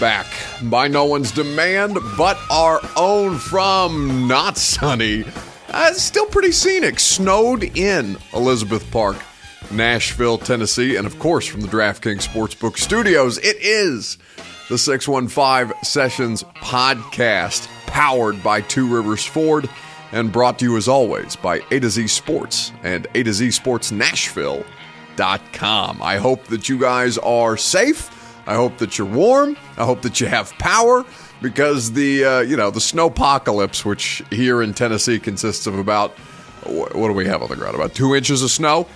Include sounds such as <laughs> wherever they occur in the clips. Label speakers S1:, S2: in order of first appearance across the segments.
S1: Back by no one's demand but our own from not sunny. Uh, still pretty scenic. Snowed in Elizabeth Park, Nashville, Tennessee. And of course, from the DraftKings Sportsbook studios, it is the 615 Sessions podcast, powered by Two Rivers Ford and brought to you as always by A to Z Sports and A to Z Sports Nashville.com. I hope that you guys are safe I hope that you're warm. I hope that you have power because the uh, you know the snowpocalypse, which here in Tennessee consists of about what do we have on the ground? About two inches of snow.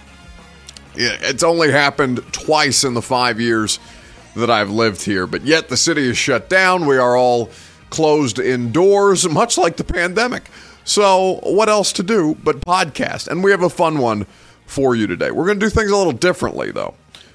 S1: It's only happened twice in the five years that I've lived here, but yet the city is shut down. We are all closed indoors, much like the pandemic. So, what else to do but podcast? And we have a fun one for you today. We're going to do things a little differently, though.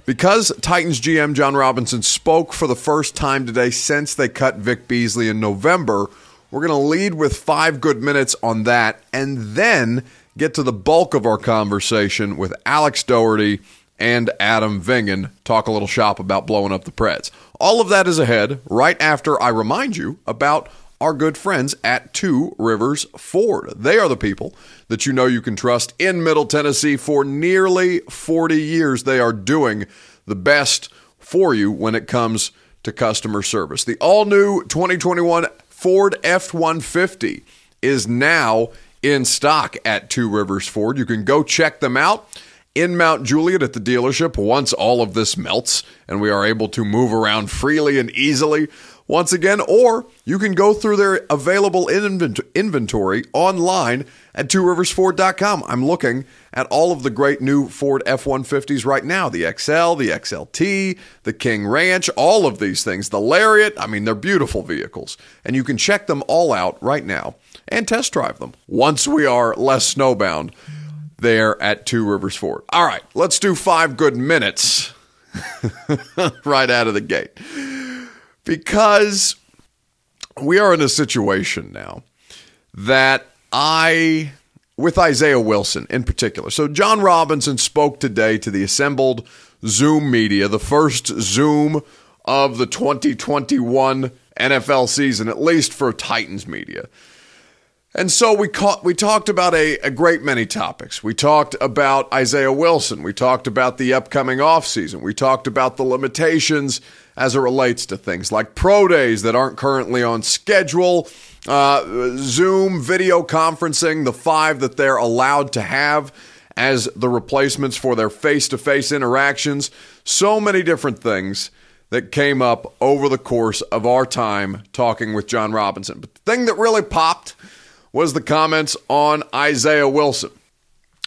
S1: Because Titans GM Jon Robinson spoke for the first time today since they cut Vic Beasley in November, we're going to lead with five good minutes on that and then get to the bulk of our conversation with Alex Daugherty and Adam Vingan. Talk a little shop about blowing up the Preds. All of that is ahead right after I remind you about our good friends at Two Rivers Ford. They are the people that you know you can trust in Middle Tennessee for nearly 40 years. They are doing the best for you when it comes to customer service. The all new 2021 Ford F 150 is now in stock at Two Rivers Ford. You can go check them out in Mount Juliet at the dealership once all of this melts and we are able to move around freely and easily once again, or you can go through their available inventory online at tworiversford.com. I'm looking at all of the great new Ford F 150s right now the XL, the XLT, the King Ranch, all of these things, the Lariat. I mean, they're beautiful vehicles. And you can check them all out right now and test drive them once we are less snowbound there at Two Rivers Ford. All right, let's do five good minutes <laughs> right out of the gate because we are in a situation now that I, with Isaiah Wilson in particular. So, Jon Robinson spoke today to the assembled Zoom media, the first Zoom of the 2021 NFL season, at least for Titans media. And so we we talked about a, a great many topics. We talked about Isaiah Wilson. We talked about the upcoming offseason. We talked about the limitations as it relates to things like pro days that aren't currently on schedule, uh, Zoom video conferencing, the five that they're allowed to have as the replacements for their face to face interactions. So many different things that came up over the course of our time talking with Jon Robinson. But the thing that really popped was the comments on Isaiah Wilson.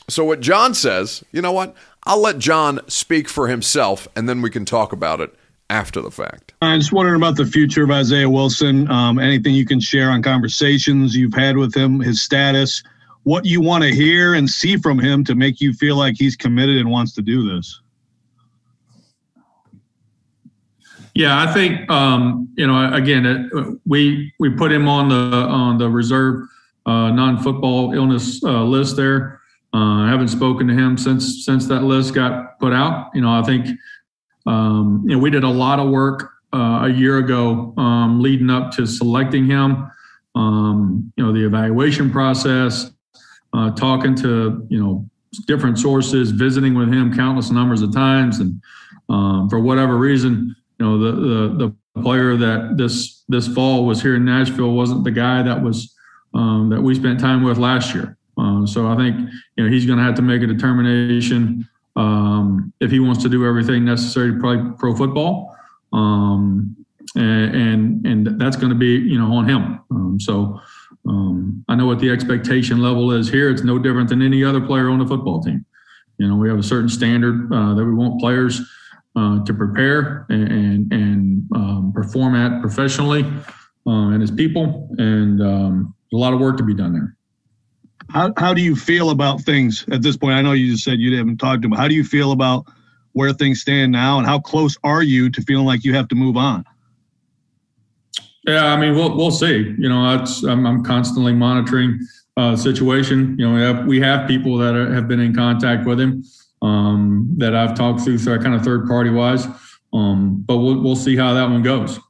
S1: So, what Jon says, you know what? I'll let Jon speak for himself and then we can talk about it after the fact.
S2: I'm just wondering about the future of Isaiah Wilson. Um, anything you can share on conversations you've had with him, his status, what you want to hear and see from him to make you feel like he's committed and wants to do this.
S3: Yeah, I think um, you know. Again, uh, we we put him on the on the reserve non-football illness uh, list there. Uh, I haven't spoken to him since since that list got put out. You know, I think um, you know, we did a lot of work uh, a year ago um, leading up to selecting him. Um, you know, the evaluation process, uh, talking to you know different sources, visiting with him countless numbers of times, and um, for whatever reason, you know, the, the the player that this this fall was here in Nashville wasn't the guy that was um, that we spent time with last year. Uh, so I think you know he's going to have to make a determination um, if he wants to do everything necessary to play pro football, um, and, and, and that's going to be you know on him. Um, so um, I know what the expectation level is here. It's no different than any other player on the football team. You know, we have a certain standard uh, that we want players uh, to prepare and and, and um, perform at professionally uh, and as people, and um, a lot of work to be done there.
S2: How how do you feel about things at this point? I know you just said you haven't talked to him. How do you feel about where things stand now, and how close are you to feeling like you have to move on?
S3: Yeah, I mean, we'll we'll see. You know, that's I'm, I'm constantly monitoring uh, situation. You know, we have we have people that are, have been in contact with him um, that I've talked through, so I kind of third party wise. Um, but we'll we'll see how that one goes.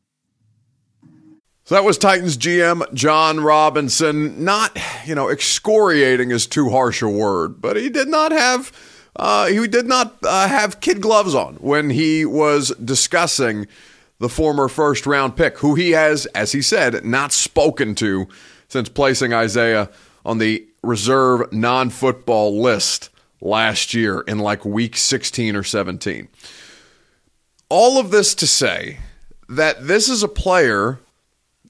S1: So that was Titans GM Jon Robinson. Not, you know, excoriating is too harsh a word, but he did not have uh, he did not uh, have kid gloves on when he was discussing the former first round pick, who he has, as he said, not spoken to since placing Isaiah on the reserve non football list last year in like week 16 or 17. All of this to say that this is a player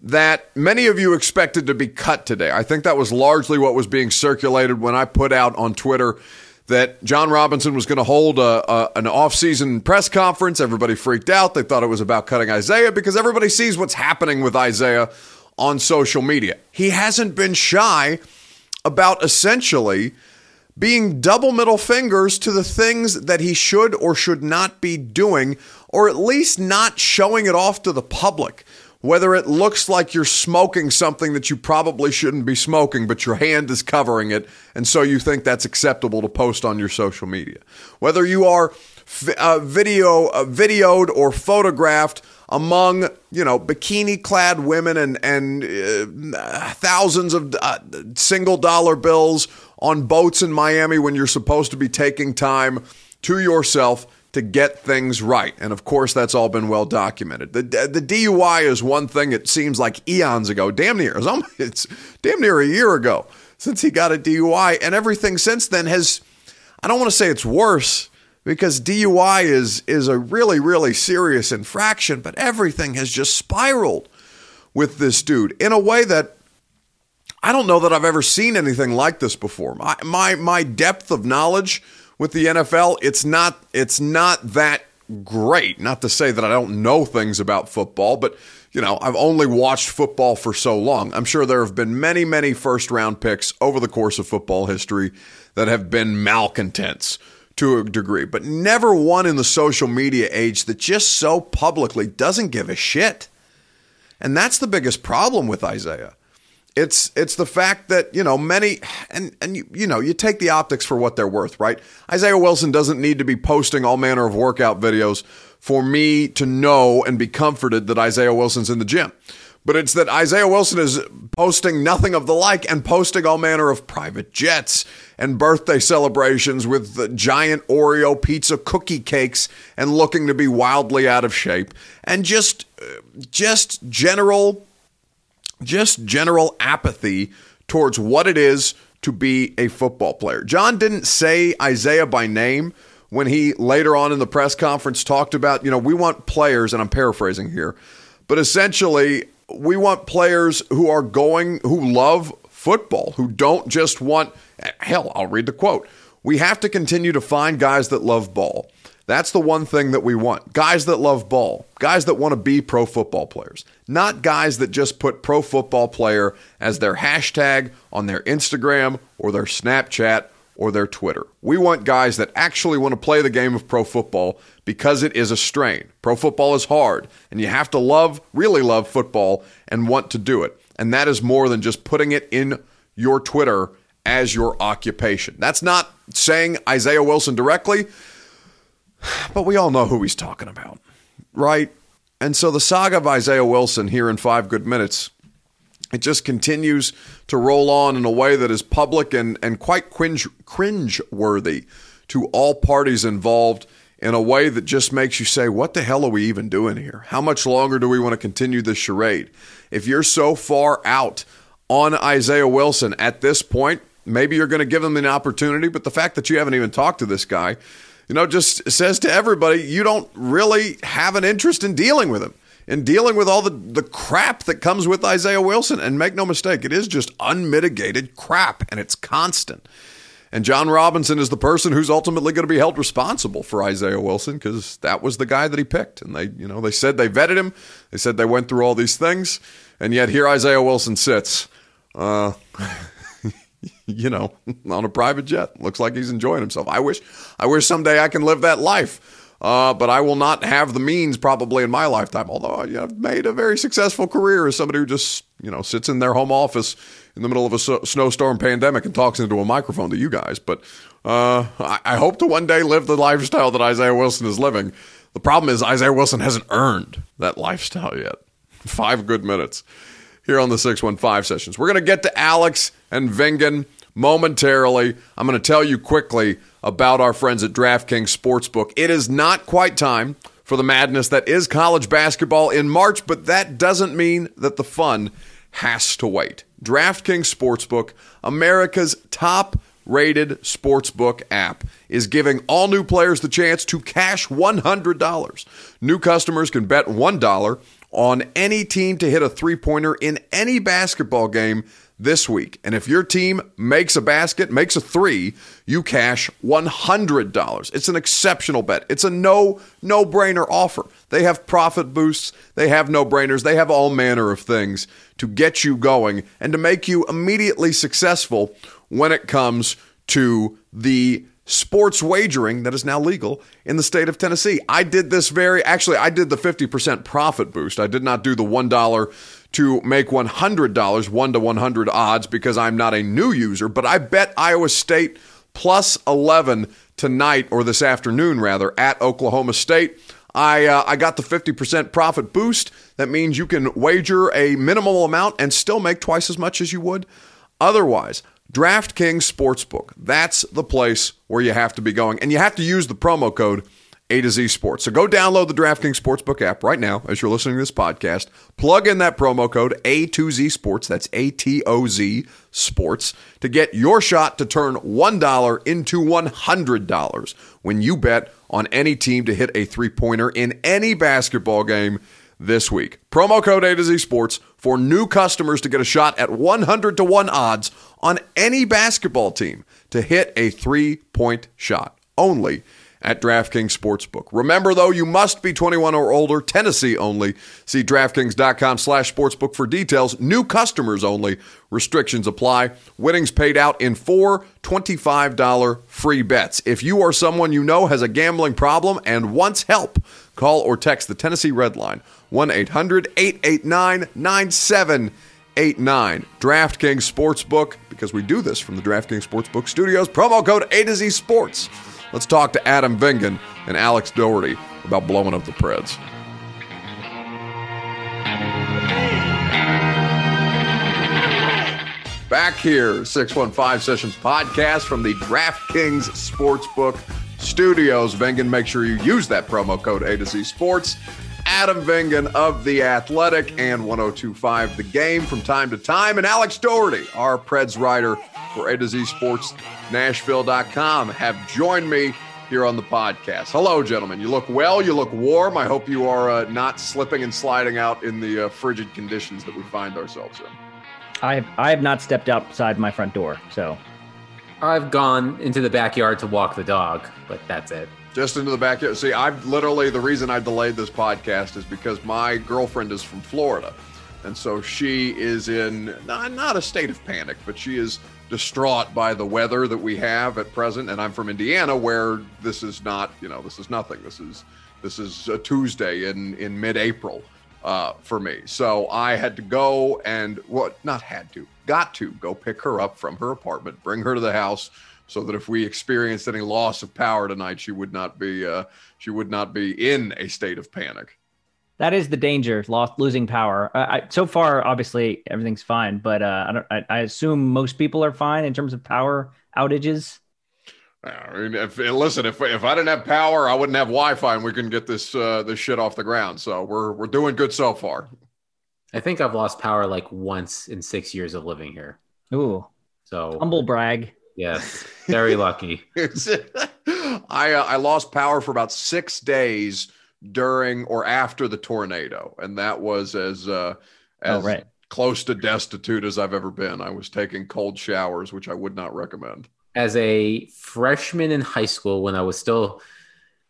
S1: that many of you expected to be cut today. I think that was largely what was being circulated when I put out on Twitter that Jon Robinson was going to hold a, a, an offseason press conference. Everybody freaked out. They thought it was about cutting Isaiah because everybody sees what's happening with Isaiah on social media. He hasn't been shy about essentially being double middle fingers to the things that he should or should not be doing, or at least not showing it off to the public whether it looks like you're smoking something that you probably shouldn't be smoking, but your hand is covering it, and so you think that's acceptable to post on your social media. Whether you are uh, video, uh, videoed or photographed among you know bikini-clad women and and uh, thousands of uh, single dollar bills on boats in Miami when you're supposed to be taking time to yourself to get things right. And of course, that's all been well documented. The, the DUI is one thing, it seems like eons ago, damn near, it's, almost, it's damn near a year ago since he got a DUI. And everything since then has, I don't want to say it's worse because DUI is, is a really, really serious infraction, but everything has just spiraled with this dude in a way that I don't know that I've ever seen anything like this before. My, my, my depth of knowledge with the NFL, it's not it's not that great. Not to say that I don't know things about football, but you know, I've only watched football for so long. I'm sure there have been many, many first round picks over the course of football history that have been malcontents to a degree, but never one in the social media age that just so publicly doesn't give a shit. And that's the biggest problem with Isaiah. It's it's the fact that you know many and and you, you know you take the optics for what they're worth, right? Isaiah Wilson doesn't need to be posting all manner of workout videos for me to know and be comforted that Isaiah Wilson's in the gym. But it's that Isaiah Wilson is posting nothing of the like and posting all manner of private jets and birthday celebrations with the giant Oreo pizza cookie cakes and looking to be wildly out of shape and just uh, just general just general apathy towards what it is to be a football player. Jon didn't say Isaiah by name when he later on in the press conference talked about, you know, we want players, and I'm paraphrasing here, but essentially, we want players who are going, who love football, who don't just want, hell, I'll read the quote. We have to continue to find guys that love ball. That's the one thing that we want. Guys that love ball, guys that want to be pro football players, not guys that just put pro football player as their hashtag on their Instagram or their Snapchat or their Twitter. We want guys that actually want to play the game of pro football because it is a strain. Pro football is hard, and you have to love, really love football and want to do it. And that is more than just putting it in your Twitter as your occupation. That's not saying Isaiah Wilson directly. But we all know who he's talking about, right? And so the saga of Isaiah Wilson here in five good minutes, it just continues to roll on in a way that is public and, and quite cringe, cringe worthy to all parties involved in a way that just makes you say, what the hell are we even doing here? How much longer do we want to continue this charade? If you're so far out on Isaiah Wilson at this point. Maybe you're going to give him an opportunity, but the fact that you haven't even talked to this guy, you know, just says to everybody you don't really have an interest in dealing with him in dealing with all the, the crap that comes with Isaiah Wilson. And make no mistake, it is just unmitigated crap and it's constant. And Jon Robinson is the person who's ultimately going to be held responsible for Isaiah Wilson because that was the guy that he picked. And they, you know, they said they vetted him. They said they went through all these things, and yet here Isaiah Wilson sits, uh, <laughs> <laughs> you know, <laughs> on a private jet. Looks like he's enjoying himself. I wish, I wish someday I can live that life. Uh, but I will not have the means probably in my lifetime. Although I've made a very successful career as somebody who just you know sits in their home office in the middle of a so- snowstorm pandemic and talks into a microphone to you guys. But uh, I-, I hope to one day live the lifestyle that Isaiah Wilson is living. The problem is Isaiah Wilson hasn't earned that lifestyle yet. Five good minutes here on the 615 sessions. We're going to get to Alex and Vingan momentarily. I'm going to tell you quickly about our friends at DraftKings Sportsbook. It is not quite time for the madness that is college basketball in March, but that doesn't mean that the fun has to wait. DraftKings Sportsbook, America's top rated sportsbook app, is giving all new players the chance to cash $100. New customers can bet $1 on any team to hit a three pointer in any basketball game this week. And if your team makes a basket, makes a three, you cash $100. It's an exceptional bet. It's a no no brainer offer. They have profit boosts, they have no brainers, they have all manner of things to get you going and to make you immediately successful when it comes to the sports wagering that is now legal in the state of Tennessee. I did this very actually I did the 50% profit boost. I did not do the $1 to make $100 1 to 100 odds because I'm not a new user, but I bet Iowa State plus 11 tonight or this afternoon rather at Oklahoma State. I uh, I got the 50% profit boost. That means you can wager a minimal amount and still make twice as much as you would otherwise. DraftKings Sportsbook. That's the place where you have to be going. And you have to use the promo code a to Z Sports. So go download the DraftKings Sportsbook app right now as you're listening to this podcast. Plug in that promo code A to Z Sports. That's A T O Z Sports to get your shot to turn $1 into $100 when you bet on any team to hit a three pointer in any basketball game this week. Promo code A to Z Sports for new customers to get a shot at 100 to 1 odds on any basketball team to hit a three point shot. Only at DraftKings Sportsbook. Remember, though, you must be 21 or older, Tennessee only. See DraftKings.com slash sportsbook for details. New customers only. Restrictions apply. Winnings paid out in four $25 free bets. If you or someone you know has a gambling problem and wants help, call or text the Tennessee Red Line 1 800 889 9789. DraftKings Sportsbook, because we do this from the DraftKings Sportsbook studios. Promo code A to Z Sports. Let's talk to Adam Vingan and Alex Daugherty about blowing up the Preds. Back here, 615 Sessions podcast from the DraftKings Sportsbook Studios. Vingan, make sure you use that promo code A to Z Sports. Adam Vingan of The Athletic and 1025 The Game from time to time. And Alex Daugherty, our Preds writer for A to Z Sports Nashville.com have joined me here on the podcast. Hello, gentlemen. You look well. You look warm. I hope you are uh, not slipping and sliding out in the uh, frigid conditions that we find ourselves in.
S4: I have, I have not stepped outside my front door, so
S5: I've gone into the backyard to walk the dog, but that's it.
S1: Just into the backyard. See, I've literally the reason I delayed this podcast is because my girlfriend is from Florida, and so she is in not, not a state of panic, but she is distraught by the weather that we have at present. And I'm from Indiana, where this is not, you know, this is nothing. This is this is a Tuesday in in mid-April uh, for me. So I had to go and what not had to, got to go pick her up from her apartment, bring her to the house, so that if we experienced any loss of power tonight, she would not be uh, she would not be in a state of panic
S4: that is the danger lost losing power uh, I, so far obviously everything's fine but uh, I, don't, I, I, assume most people are fine in terms of power outages
S1: I mean, if, listen, if, if I didn't have power, I wouldn't have Wi-Fi, and we couldn't get this uh, this shit off the ground. So we're we're doing good so far.
S5: I think I've lost power like once in six years of living here.
S4: Ooh,
S5: So
S4: humble brag.
S5: Yes, very lucky. <laughs>
S1: I uh, I lost power for about six days during or after the tornado, and that was as uh,
S4: Oh,
S1: as
S4: right.
S1: close to destitute as I've ever been. I was taking cold showers, which I would not recommend.
S5: As a freshman in high school, when I was still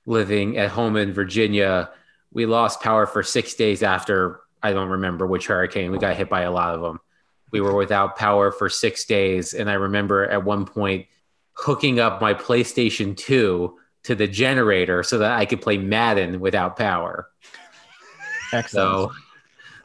S5: living at home in Virginia, we lost power for six days after I don't remember which hurricane. We got hit by a lot of them. We were without power for six days. And I remember at one point hooking up my PlayStation 2 to the generator so that I could play Madden without power.
S4: Excellent.
S5: So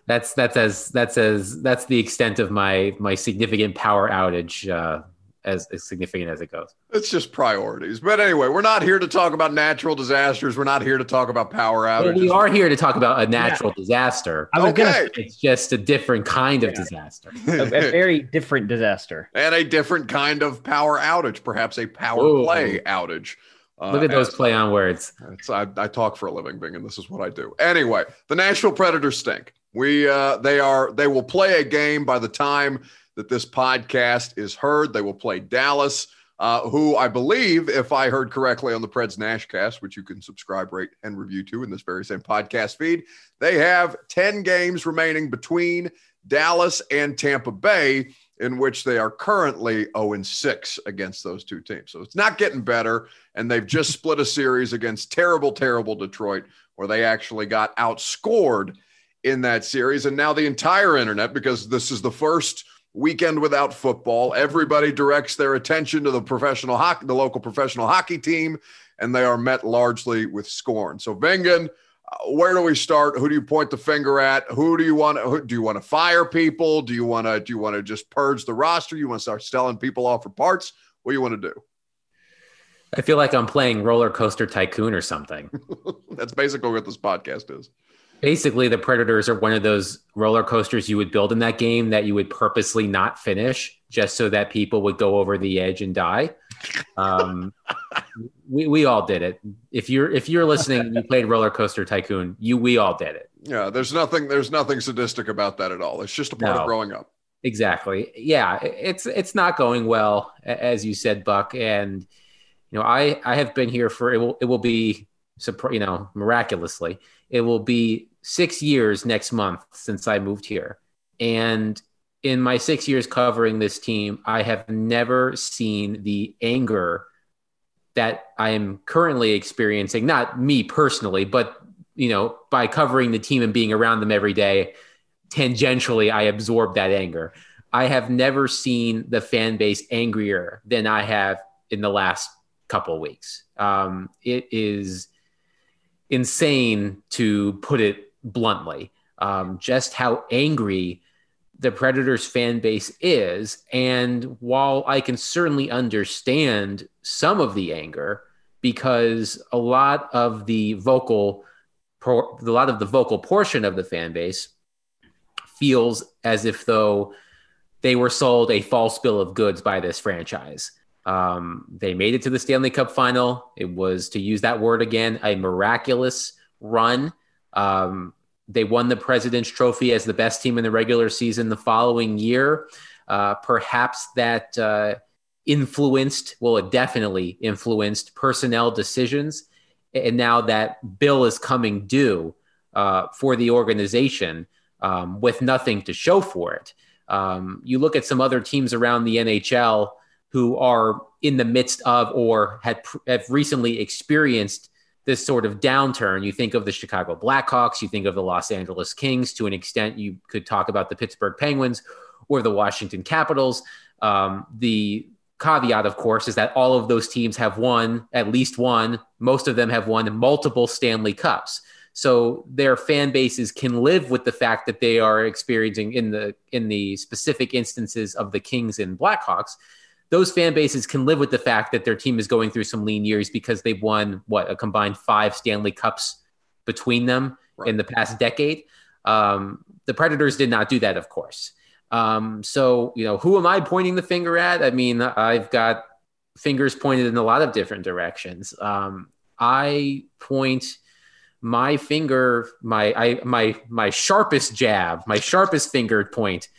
S5: that's that's as that's as that's the extent of my my significant power outage uh, as, as significant as it goes.
S1: It's just priorities. But anyway, we're not here to talk about natural disasters. We're not here to talk about power
S5: But
S1: outages.
S5: we are here to talk about a natural disaster.
S4: I was
S1: okay.
S4: gonna
S5: It's just a different kind of disaster. <laughs>
S4: a, a very different disaster.
S1: and a different kind of power outage, perhaps a power
S5: Ooh.
S1: play outage. Uh,
S5: Look at those play on words.
S1: It's, I, I talk for a living, Bing, and this is what I do. Anyway, the Nashville Predators stink. We uh, they are they will play a game by the time that this podcast is heard. They will play Dallas, uh, who I believe, if I heard correctly on the Preds Nashcast, which you can subscribe, rate, and review to in this very same podcast feed, they have ten games remaining between Dallas and Tampa Bay in which they are currently 0 6 against those two teams. So it's not getting better. And they've just <laughs> split a series against terrible, terrible Detroit, where they actually got outscored in that series. And now the entire internet, because this is the first weekend without football, everybody directs their attention to the professional hockey, the local professional hockey team, and they are met largely with scorn. So, Vingan, uh, where do we start? Who do you point the finger at? Who do you want? Who, do you want to fire people? Do you want to? Do you want to just purge the roster? You want to start selling people off for parts? What do you want to do?
S5: I feel like I'm playing Roller Coaster Tycoon or something. <laughs>
S1: That's basically what this podcast is.
S5: Basically, the Predators are one of those roller coasters you would build in that game that you would purposely not finish just so that people would go over the edge and die. Um, <laughs> we, we all did it. If you're if you're listening and you played Roller Coaster Tycoon, you we all did it.
S1: Yeah, there's nothing. There's nothing sadistic about that at all. It's just a part
S5: No.
S1: of growing up.
S5: Exactly. Yeah, it's it's not going well, as you said, Buck. And you know, I I have been here for it will it will be you know miraculously it will be six years next month since I moved here, and in my six years covering this team, I have never seen the anger that I am currently experiencing. Not me personally, but you know, by covering the team and being around them every day, tangentially I absorb that anger. I have never seen the fan base angrier than I have in the last couple weeks. Um, it is insane to put it bluntly, um, just how angry the Predators fan base is. And while I can certainly understand some of the anger, because a lot of the vocal, a lot of the vocal portion of the fan base feels as if though they were sold a false bill of goods by this franchise. Um, they made it to the Stanley Cup final. It was, to use that word again, a miraculous run. Um, they won the President's Trophy as the best team in the regular season the following year. Uh, perhaps that uh, influenced, well, it definitely influenced personnel decisions. And now that bill is coming due uh, for the organization um, with nothing to show for it. Um, you look at some other teams around the NHL who are in the midst of or had have recently experienced this sort of downturn. You think of the Chicago Blackhawks, you think of the Los Angeles Kings. To an extent, you could talk about the Pittsburgh Penguins or the Washington Capitals. Um, the caveat, of course, is that all of those teams have won at least one. Most of them have won multiple Stanley Cups. So their fan bases can live with the fact that they are experiencing in the in the specific instances of the Kings and Blackhawks those fan bases can live with the fact that their team is going through some lean years because they've won what a combined five Stanley Cups between them
S1: Right.
S5: in the past decade. Um, the Predators did not do that, of course. Um, so you know, who am I pointing the finger at? I mean, I've got fingers pointed in a lot of different directions. Um, I point my finger, my I my my sharpest jab, my sharpest finger point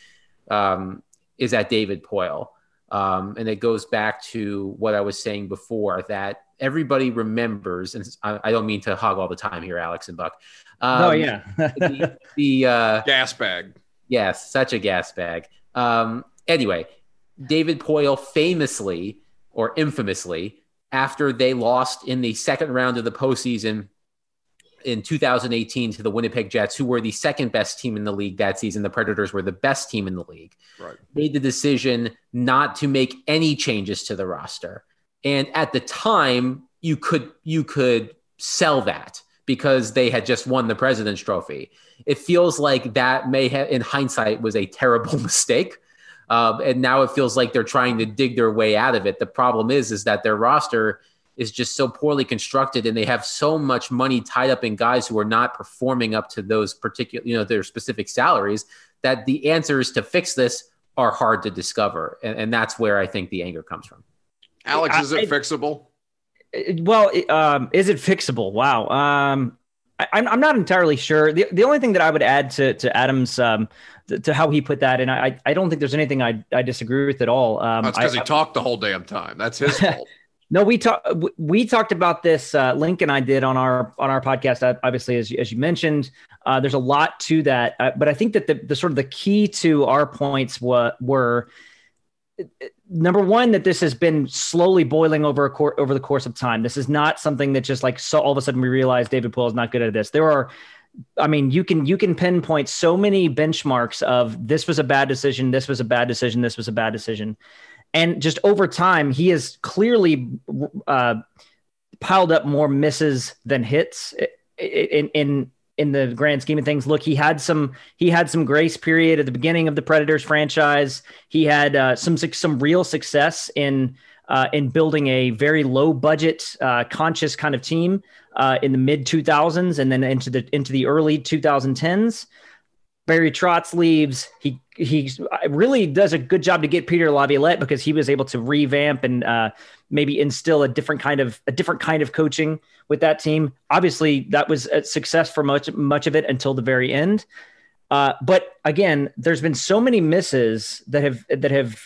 S5: um, is at David Poile. Um, and it goes back to what I was saying before that everybody remembers, and I, I, don't mean to hog all the time here, Alex and Buck.
S4: Um, oh yeah, <laughs>
S5: the, the uh,
S1: gas bag.
S5: Yes, such a gas bag. Um, anyway, David Poile famously or infamously, after they lost in the second round of the postseason in 2018 to the Winnipeg Jets, who were the second best team in the league that season. The Predators were the best team in the league.
S1: Right.
S5: Made the decision not to make any changes to the roster. And at the time, you could you could sell that because they had just won the President's Trophy. It feels like that may have, in hindsight, was a terrible <laughs> mistake. Um, and now it feels like they're trying to dig their way out of it. The problem is, is that their roster is just so poorly constructed and they have so much money tied up in guys who are not performing up to those particular you know their specific salaries that the answers to fix this are hard to discover and, and that's where i think the anger comes from
S1: alex is it I, fixable
S4: well um, is it fixable wow um, I, am not entirely sure. The, the only thing that I would add to to Adam's um, to how he put that, and I I don't think there's anything I I disagree with at all.
S1: Um, That's because he talked the whole damn time. That's his <laughs> fault.
S4: No, we talked we talked about this. Uh, Link and I did on our on our podcast. Uh, obviously, as you, as you mentioned, uh, there's a lot to that. Uh, but I think that the, the sort of the key to our points were, were number one that this has been slowly boiling over a cor- over the course of time. This is not something that just like so all of a sudden we realize David Poile is not good at this. There are I mean, you can you can pinpoint so many benchmarks of this was a bad decision, this was a bad decision, this was a bad decision, and just over time, he has clearly uh, piled up more misses than hits in in in the grand scheme of things. Look, he had some he had some grace period at the beginning of the Predators franchise. He had uh, some some real success in uh, in building a very low budget, uh, conscious kind of team uh, in the mid 2000s and then into the into the early 2010s. Barry Trotz leaves. He he really does a good job to get Peter Laviolette because he was able to revamp and uh, maybe instill a different kind of a different kind of coaching with that team. Obviously, that was a success for much much of it until the very end. Uh, but again, there's been so many misses that have that have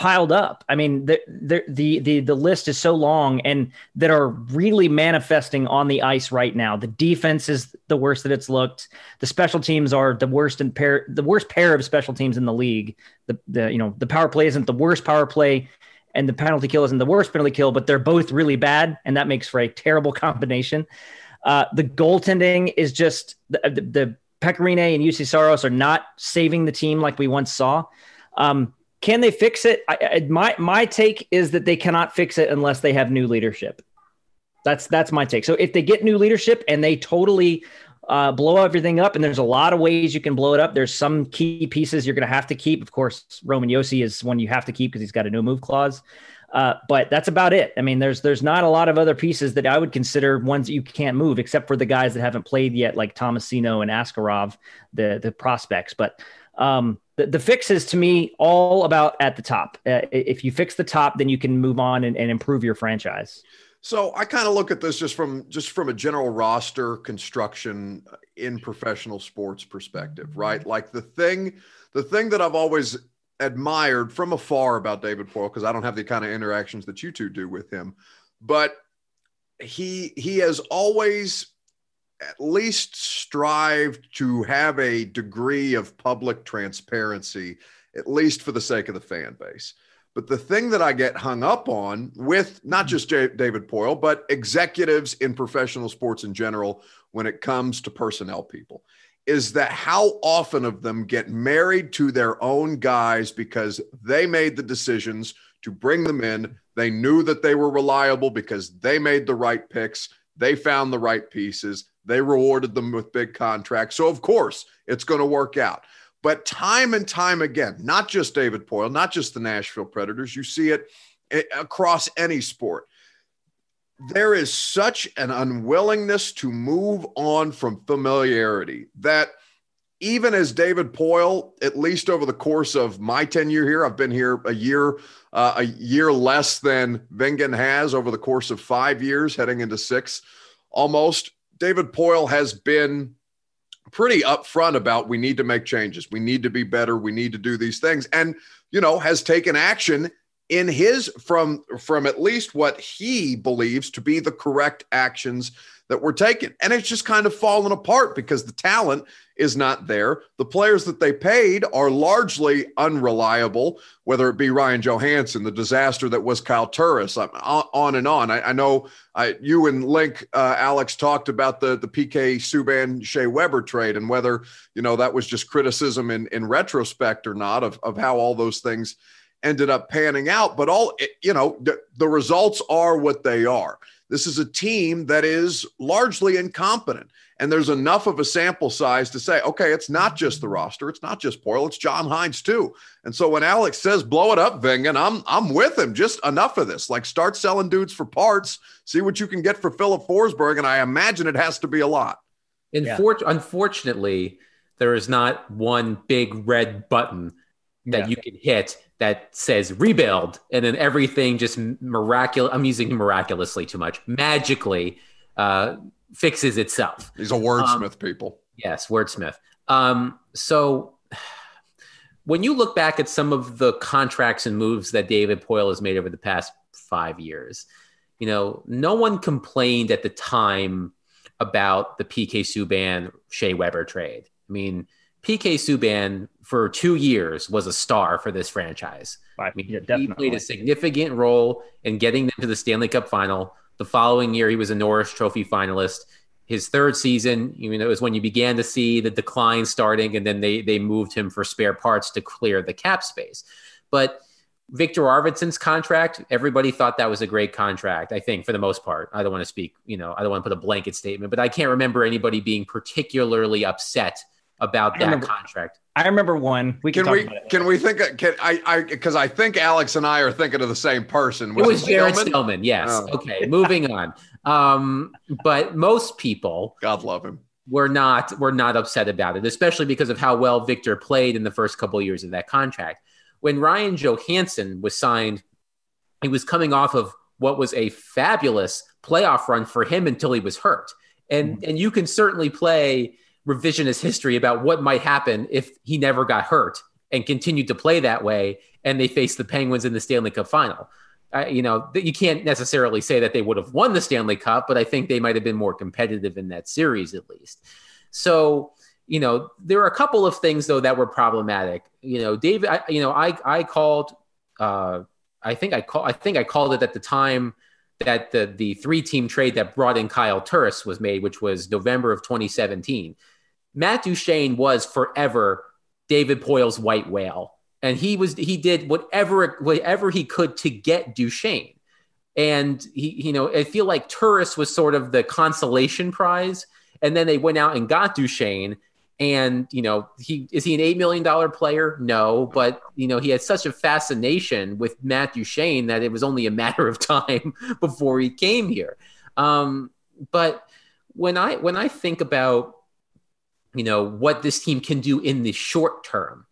S4: piled up. I mean, the, the the the the list is so long and that are really manifesting on the ice right now. The defense is the worst that it's looked. The special teams are the worst in pair the worst pair of special teams in the league. The the you know, the power play isn't the worst power play and the penalty kill isn't the worst penalty kill, but they're both really bad and that makes for a terrible <laughs> combination. Uh, the goaltending is just the, the, the Pekka Rinne and Juuse Saros are not saving the team like we once saw. Um, can they fix it? I, I, my my take is that they cannot fix it unless they have new leadership. That's that's my take. So if they get new leadership and they totally uh, blow everything up, and there's a lot of ways you can blow it up. There's some key pieces you're going to have to keep. Of course, Roman Josi is one you have to keep because he's got a no move clause. Uh, but that's about it. I mean, there's there's not a lot of other pieces that I would consider ones that you can't move, except for the guys that haven't played yet, like Tomasino and Askarov, the the prospects. But um, the, the fix is to me all about at the top. Uh, if you fix the top, then you can move on and, and improve your franchise.
S1: So I kind of look at this just from just from a general roster construction in professional sports perspective, right? Like the thing, the thing that I've always admired from afar about David Poile, because I don't have the kind of interactions that you two do with him, but he he has always at least strive to have a degree of public transparency, at least for the sake of the fan base. But the thing that I get hung up on with not just J- David Poile, but executives in professional sports in general, when it comes to personnel people, is that how often of them get married to their own guys because they made the decisions to bring them in. They knew that they were reliable because they made the right picks, they found the right pieces, they rewarded them with big contracts. So, of course, it's going to work out. But time and time again, not just David Poile, not just the Nashville Predators, you see it across any sport. There is such an unwillingness to move on from familiarity that even as David Poile, at least over the course of my tenure here, I've been here a year, uh, a year less than Vingan has over the course of five years, heading into six almost David Poile has been pretty upfront about we need to make changes. We need to be better. We need to do these things. And, you know, has taken action in his from from at least what he believes to be the correct actions that were taken. And it's just kind of fallen apart because the talent is not there. The players that they paid are largely unreliable, whether it be Ryan Johansen, the disaster that was Kyle Turris, on and on. I, I know I, you and Link, uh, Alex, talked about the, the PK Subban Shea Weber trade and whether, you know, that was just criticism in, in retrospect or not of, of how all those things ended up panning out. But all, you know, the, the results are what they are. This is a team that is largely incompetent. And there's enough of a sample size to say, okay, it's not just the roster, it's not just Poile, it's John Hynes too. And so when Alex says blow it up, Vingan, I'm I'm with him. Just enough of this. Like start selling dudes for parts, see what you can get for Filip Forsberg, and I imagine it has to be a lot.
S5: Infor- yeah. Unfortunately, there is not one big red button that yeah. you can hit that says rebuild and then everything just miraculous i'm using miraculously too much magically uh, fixes itself.
S1: He's a wordsmith um, people.
S5: yes wordsmith. Um, so when you look back at some of the contracts and moves that david poile has made over the past five years you know no one complained at the time about the pk subban shea weber trade. I mean PK Subban for two years was a star for this franchise. I mean, yeah, he played a significant role in getting them to the Stanley Cup final. The following year, he was a Norris Trophy finalist. His third season, you know, it was when you began to see the decline starting, and then they they moved him for spare parts to clear the cap space. But Viktor Arvidsson's contract, everybody thought that was a great contract, I think, for the most part. I don't want to speak, you know, I don't want to put a blanket statement, but I can't remember anybody being particularly upset about that
S4: remember,
S5: contract.
S4: I remember one. We
S1: can,
S4: can
S1: we can we think can I I because I think Alex and I are thinking of the same person.
S5: Was it was Jared Stillman. Stillman yes. Oh. Okay. Moving on. Um, but most people,
S1: God love him,
S5: were not were not upset about it, especially because of how well Viktor played in the first couple of years of that contract. When Ryan Johansen was signed, he was coming off of what was a fabulous playoff run for him until he was hurt. And mm-hmm. and you can certainly play revisionist history about what might happen if he never got hurt and continued to play that way and they faced the Penguins in the Stanley Cup final. Uh, you know, you can't necessarily say that they would have won the Stanley Cup, but I think they might have been more competitive in that series at least. So, you know, there are a couple of things though that were problematic. You know, David, I, you know, I I called, uh, I think I call, I think I called it at the time that the the three team trade that brought in Kyle Turris was made, which was November of 2017. Matt Duchene was forever David Poile's white whale, and he was he did whatever whatever he could to get Duchene. And he, you know, I feel like Turris was sort of the consolation prize, and then they went out and got Duchene. And you know, he is he an eight million dollar player? No, but you know, he had such a fascination with Matt Duchene that it was only a matter of <laughs> time before he came here. Um, but when I when I think about you know, what this team can do in the short term.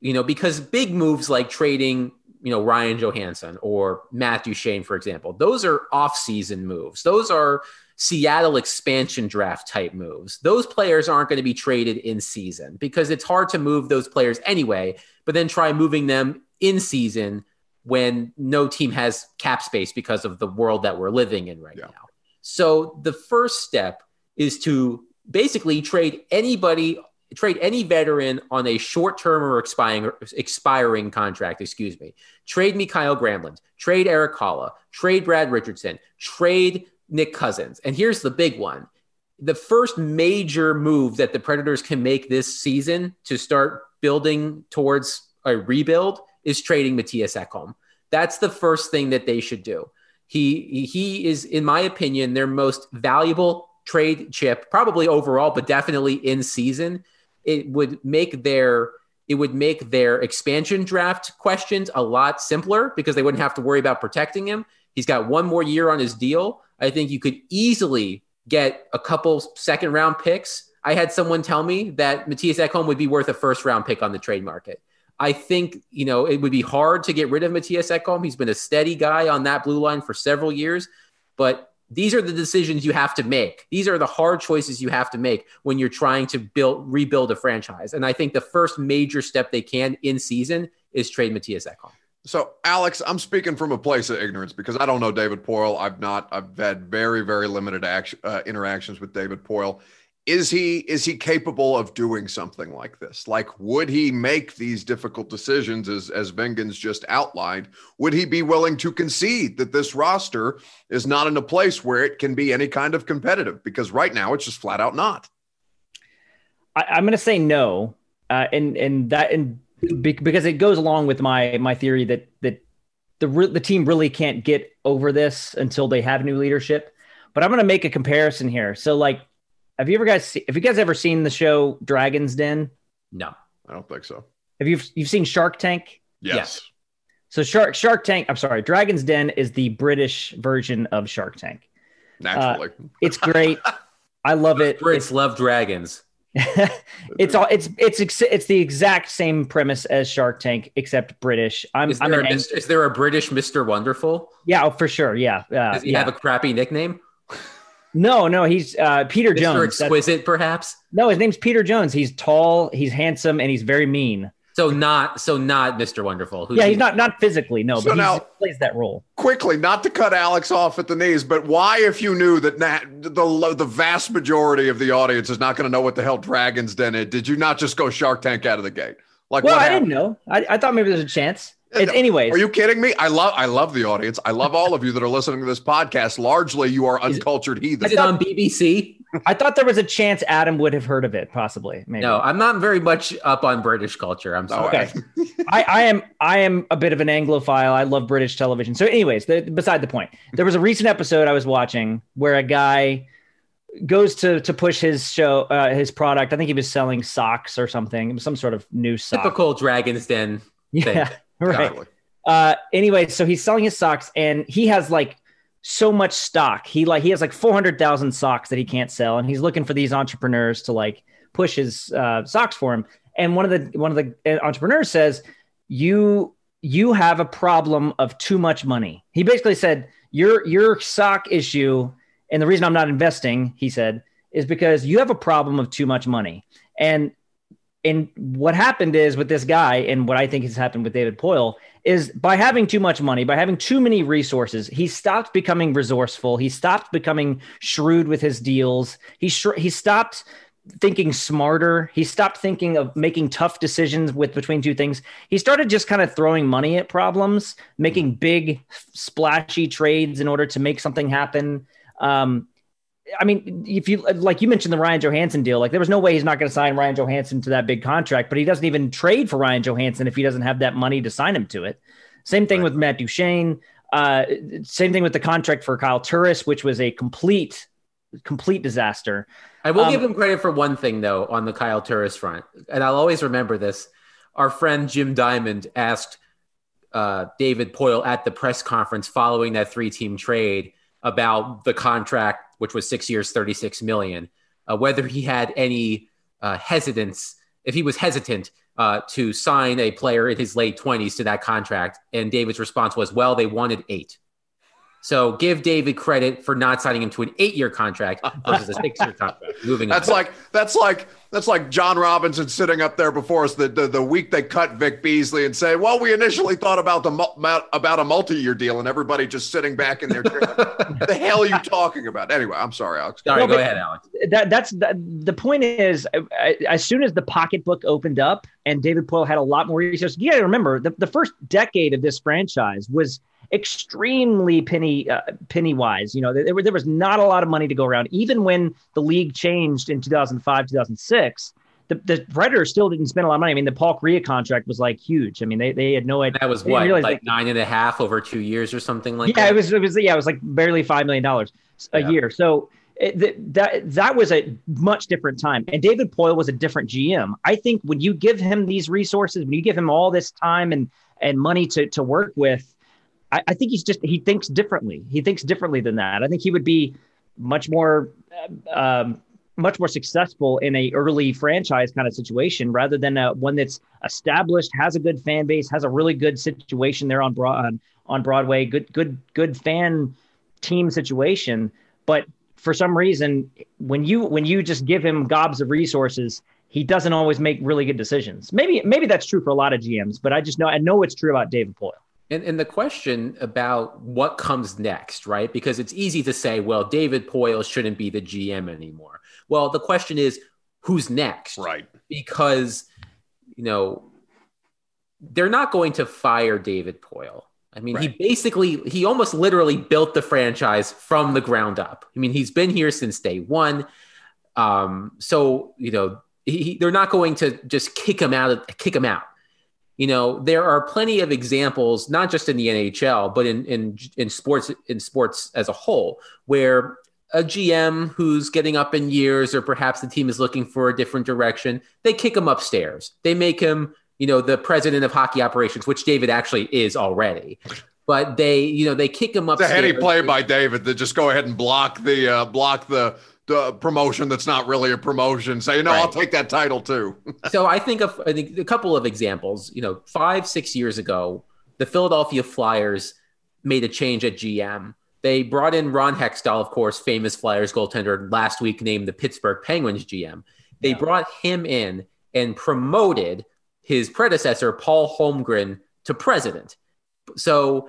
S5: You know, because big moves like trading, you know, Ryan Johansen or Matt Duchene, for example, those are off-season moves. Those are Seattle expansion draft type moves. Those players aren't going to be traded in season because it's hard to move those players anyway, but then try moving them in season when no team has cap space because of the world that we're living in right yeah. now. So the first step is to basically trade anybody, trade any veteran on a short term or expiring expiring contract. Excuse me. Trade Mikael Granlund. Trade Erik Haula. Trade Brad Richardson. Trade Nick Cousins. And here's the big one. The first major move that the Predators can make this season to start building towards a rebuild is trading Mattias Ekholm. That's the first thing that they should do. He he is, in my opinion, their most valuable trade chip, probably overall, but definitely in season, it would make their it would make their expansion draft questions a lot simpler because they wouldn't have to worry about protecting him. He's got one more year on his deal. I think you could easily get a couple second round picks. I had someone tell me that Mattias Ekholm would be worth a first round pick on the trade market. I think, you know, it would be hard to get rid of Mattias Ekholm. He's been a steady guy on that blue line for several years, but these are the decisions you have to make. These are the hard choices you have to make when you're trying to build rebuild a franchise. And I think the first major step they can in season is trade Mattias Ekholm.
S1: So, Alex, I'm speaking from a place of ignorance because I don't know David Poile. I've not. I've had very, very limited action, uh, interactions with David Poile is he is he capable of doing something like this? Like would he make these difficult decisions as as Vingan's just outlined? Would he be willing to concede that this roster is not in a place where it can be any kind of competitive? Because right now it's just flat out not.
S4: I, am going to say no. Uh, and and that and because it goes along with my my theory that that the the team really can't get over this until they have new leadership. But i'm going to make a comparison here. So like have you ever guys see, have you guys ever seen the show Dragon's Den?
S5: No,
S1: I don't think so.
S4: Have you you've seen Shark Tank?
S1: Yes. yes.
S4: So Shark Shark Tank, I'm sorry, Dragon's Den is the British version of Shark Tank.
S1: Naturally.
S4: Uh, it's great. I love it.
S5: Brits it's, love dragons. <laughs>
S4: it's all it's it's it's the exact same premise as Shark Tank except British. I'm,
S5: is,
S4: I'm
S5: there is there a British Mr. Wonderful?
S4: Yeah, oh, for sure. Yeah.
S5: Uh, Does he
S4: yeah.
S5: have a crappy nickname?
S4: No, no, he's uh, Peter Mr. Jones.
S5: Exquisite, That's, perhaps.
S4: No, his name's Peter Jones. He's tall, he's handsome, and he's very mean.
S5: So not, so not Mr. Wonderful.
S4: Who's yeah, he's he? not not physically, no, so but now, he plays that role.
S1: Quickly, not to cut Alex off at the knees, but why, if you knew that the the vast majority of the audience is not going to know what the hell Dragons Den is, did you not just go Shark Tank out of the gate?
S4: Like, well, I didn't know. I, I thought maybe there's a chance. It, anyways,
S1: are you kidding me? I love I love the audience. I love all of you that are listening to this podcast. Largely, you are uncultured heathens.
S5: Is it on BBC?
S4: I thought there was a chance Adam would have heard of it, possibly. Maybe.
S5: No, I'm not very much up on British culture. I'm sorry.
S4: Okay. <laughs> I, I, am I am a bit of an Anglophile. I love British television. So, anyways, the, beside the point, there was a recent episode I was watching where a guy goes to to push his show uh, his product. I think he was selling socks or something, some sort of new sock.
S5: Typical Dragons Den.
S4: Yeah. <laughs> right. Uh, anyway, so he's selling his socks and he has like so much stock. He like he has like 400,000 socks that he can't sell and he's looking for these entrepreneurs to like push his uh, socks for him. And one of the one of the uh, entrepreneurs says, "You you have a problem of too much money." He basically said, "Your your sock issue and the reason I'm not investing," he said, "is because you have a problem of too much money." And and what happened is with this guy, and what I think has happened with David Poile is by having too much money, by having too many resources, he stopped becoming resourceful. He stopped becoming shrewd with his deals. He sh- he stopped thinking smarter. He stopped thinking of making tough decisions with between two things. He started just kind of throwing money at problems, making big splashy trades in order to make something happen. Um, I mean, if you like you mentioned the Ryan Johansen deal, like there was no way he's not going to sign Ryan Johansen to that big contract, but he doesn't even trade for Ryan Johansen if he doesn't have that money to sign him to it. Same thing right. with Matt Duchene. Uh, same thing with the contract for Kyle Turris, which was a complete, complete disaster.
S5: I will um, give him credit for one thing though on the Kyle Turris front, and I'll always remember this. Our friend Jim Diamond asked uh, David Poile at the press conference following that three-team trade about the contract which was six years, 36 million, uh, whether he had any uh, hesitance, if he was hesitant uh, to sign a player in his late 20s to that contract. And David's response was, well, they wanted eight. So give David credit for not signing him to an eight-year contract versus a six-year contract. <laughs> Moving
S1: that's
S5: on.
S1: like that's like that's like Jon Robinson sitting up there before us the, the, the week they cut Vic Beasley and say, "Well, we initially thought about the about a multi-year deal,and everybody just sitting back in their chair. <laughs> the hell are you talking about?" Anyway, I'm sorry, Alex.
S5: Sorry, go ahead, Alex.
S4: That, that's that, the point. Is as soon as the pocketbook opened up and David Poile had a lot more resources, you got to remember the, the first decade of this franchise was extremely penny uh, penny wise. You know, there, there was not a lot of money to go around. Even when the league changed in 2005, 2006, the, the Predators still didn't spend a lot of money. I mean, the Paul Kariya contract was like huge. I mean, they, they had no idea.
S5: That was what, like nine and a half over two years or something like
S4: yeah,
S5: that?
S4: it was, it was, yeah, it was like barely $5 million a yeah. year. So it, that, that was a much different time. And David Poile was a different GM. I think when you give him these resources, when you give him all this time and, and money to, to work with, I, I, think he's just he thinks differently. He thinks differently than that. I think he would be much more um, much more successful in a early franchise kind of situation rather than a, one that's established, has a good fan base, has a really good situation there on broad on, on Broadway, good good good fan team situation. but for some reason, when you when you just give him gobs of resources, he doesn't always make really good decisions. Maybe maybe that's true for a lot of GMs, but I just know I know it's true about David Poile.
S5: And, and the question about what comes next, right? Because it's easy to say, well, David Poile shouldn't be the GM anymore. Well, the question is, who's next?
S1: Right.
S5: Because, you know, they're not going to fire David Poile. I mean, right. he basically, he almost literally built the franchise from the ground up. I mean, he's been here since day one. Um, so, you know, he, they're not going to just kick him out, kick him out. You know, there are plenty of examples, not just in the NHL, but in, in, in sports, in sports as a whole, where a GM who's getting up in years, or perhaps the team is looking for a different direction, they kick him upstairs. They make him you know, the president of hockey operations, which David actually is already. But they, you know, they kick him up.
S1: It's a heady play by David to just go ahead and block the uh, block the the promotion that's not really a promotion. Say, no, right. I'll take that title too. <laughs>
S5: so I think of I think a couple of examples. You know, five six years ago, the Philadelphia Flyers made a change at GM. They brought in Ron Hextall, of course, famous Flyers goaltender, last week named the Pittsburgh Penguins GM. They yeah. brought him in and promoted his predecessor, Paul Holmgren, to president. So,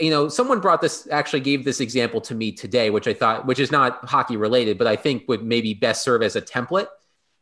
S5: you know, someone brought this, actually gave this example to me today, which I thought, which is not hockey related, but I think would maybe best serve as a template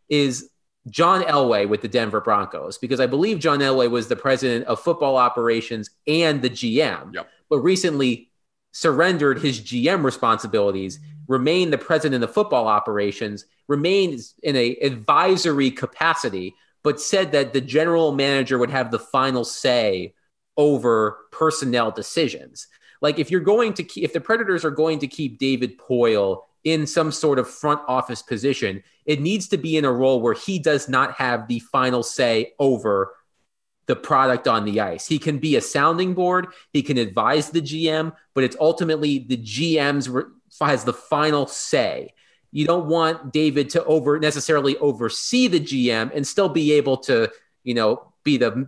S5: is John Elway with the Denver Broncos, because I believe John Elway was the president of football operations and the GM, yep. but recently surrendered his GM responsibilities, remained the president of football operations, remains in a advisory capacity but said that the general manager would have the final say over personnel decisions. Like if you're going to keep, if the Predators are going to keep David Poile in some sort of front office position, it needs to be in a role where he does not have the final say over the product on the ice. He can be a sounding board, he can advise the GM, but it's ultimately the GM's has the final say you don't want David to over necessarily oversee the GM and still be able to, you know, be the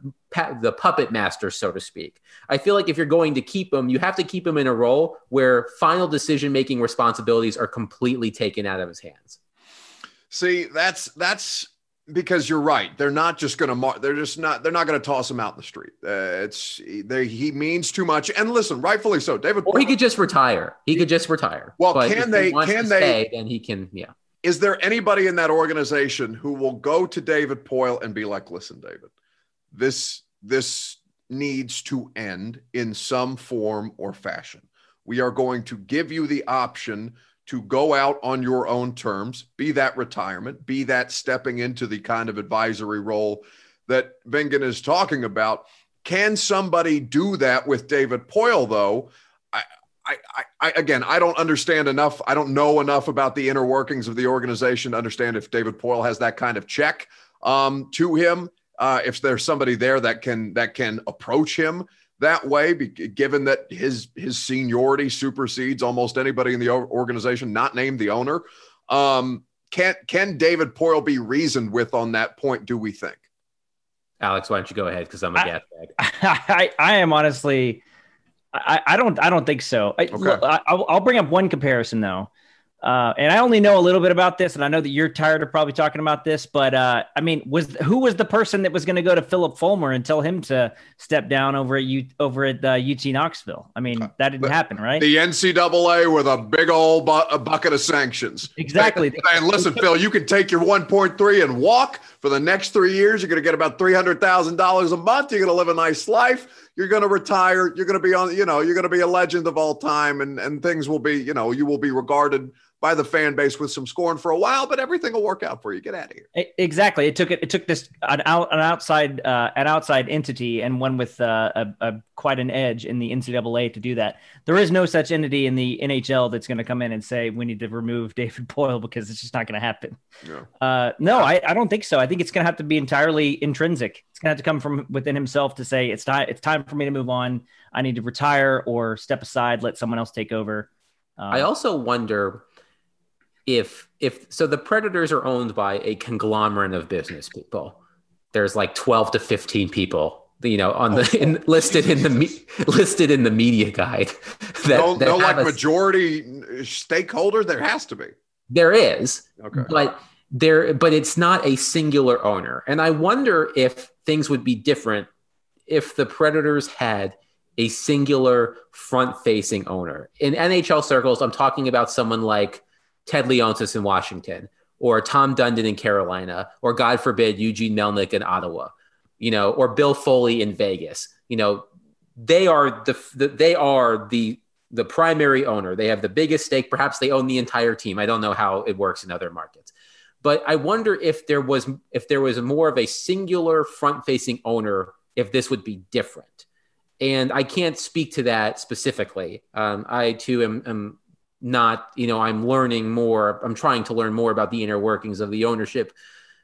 S5: the puppet master, so to speak. I feel like if you're going to keep him, you have to keep him in a role where final decision making responsibilities are completely taken out of his hands.
S1: See, that's that's because you're right. They're not just going to. Mar- they're just not. They're not going to toss him out in the street. Uh, it's they, he means too much. And listen, rightfully so. David,
S5: or he could just retire. He could just retire.
S1: Well, but can they? Can they? Stay,
S5: then he can. Yeah.
S1: Is there anybody in that organization who will go to David Poile and be like, "Listen, David, this this needs to end in some form or fashion. We are going to give you the option." to go out on your own terms, be that retirement, be that stepping into the kind of advisory role that Vingan is talking about. Can somebody do that with David Poile, though? I, I, I, again, I don't understand enough. I don't know enough about the inner workings of the organization to understand if David Poile has that kind of check um, to him. Uh, if there's somebody there that can that can approach him that way, given that his his seniority supersedes almost anybody in the organization, not named the owner. Um, can can David Poile be reasoned with on that point? Do we think?
S5: Alex, why don't you go ahead? Because I'm a gas
S4: bag. <laughs> I, I am honestly, I, I don't I don't think so. I, okay. I, I'll bring up one comparison though. Uh, and I only know a little bit about this, and I know that you're tired of probably talking about this, but uh, I mean, was who was the person that was going to go to Phillip Fulmer and tell him to step down over at U, over at uh, UT Knoxville? I mean, that didn't happen, right?
S1: The NCAA with a big old bu- a bucket of sanctions.
S4: Exactly. <laughs>
S1: And listen, Phil, you can take your 1.3 and walk for the next three years. You're going to get about three hundred thousand dollars a month. You're going to live a nice life. You're going to retire. You're going to be on. You know, you're going to be a legend of all time, and and things will be. You know, you will be regarded by the fan base with some scorn for a while, but everything will work out for you. Get out of here.
S4: Exactly. It took it. It took this an, out, an outside uh, an outside entity and one with uh, a, a, quite an edge in the NCAA to do that. There is no such entity in the NHL that's going to come in and say we need to remove David <laughs> Poile because it's just not going to happen. Yeah. Uh, no, I, I don't think so. I think it's going to have to be entirely intrinsic. It's going to have to come from within himself to say it's time. It's time for me to move on. I need to retire or step aside, let someone else take over.
S5: I also wonder if if so the predators are owned by a conglomerate of business people there's like 12 to 15 people you know on the in, <laughs> listed in the listed in the media guide <laughs> that,
S1: no,
S5: that
S1: no like
S5: a-
S1: majority stakeholder. There has to be.
S5: there is,
S1: Okay.
S5: but there but it's not a singular owner and i wonder if things would be different if the predators had a singular front facing owner in nhl circles i'm talking about someone like ted leonsis in washington or tom dundon in carolina or god forbid eugene melnyk in ottawa you know or bill foley in vegas. You know they are the, the they are the the primary owner. They have the biggest stake. Perhaps they own the entire team. I don't know how it works in other markets. But I wonder if there was if there was more of a singular front facing owner, if this would be different. And I can't speak to that specifically. Um, I too am, am not, you know, I'm learning more. I'm trying to learn more about the inner workings of the ownership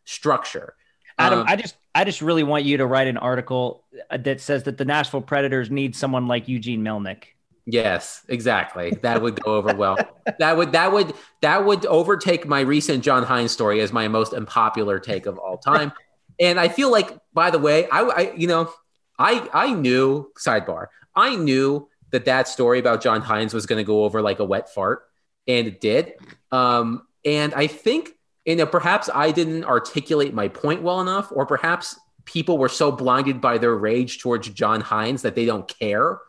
S5: structure.
S4: Adam,
S5: Um,
S4: I just I just really want you to write an article uh, that says that the Nashville Predators need someone like Eugene Melnyk.
S5: Yes, exactly. That would go over well. That would that would that would overtake my recent John Hynes story as my most unpopular take of all time. And I feel like, by the way, I, I you know, I I knew sidebar. I knew that that story about John Hynes was going to go over like a wet fart, and it did. Um, and I think, you know, perhaps I didn't articulate my point well enough, or perhaps people were so blinded by their rage towards John Hynes that they don't care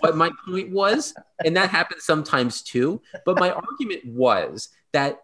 S5: what my point was. And that happens sometimes too. But my argument was that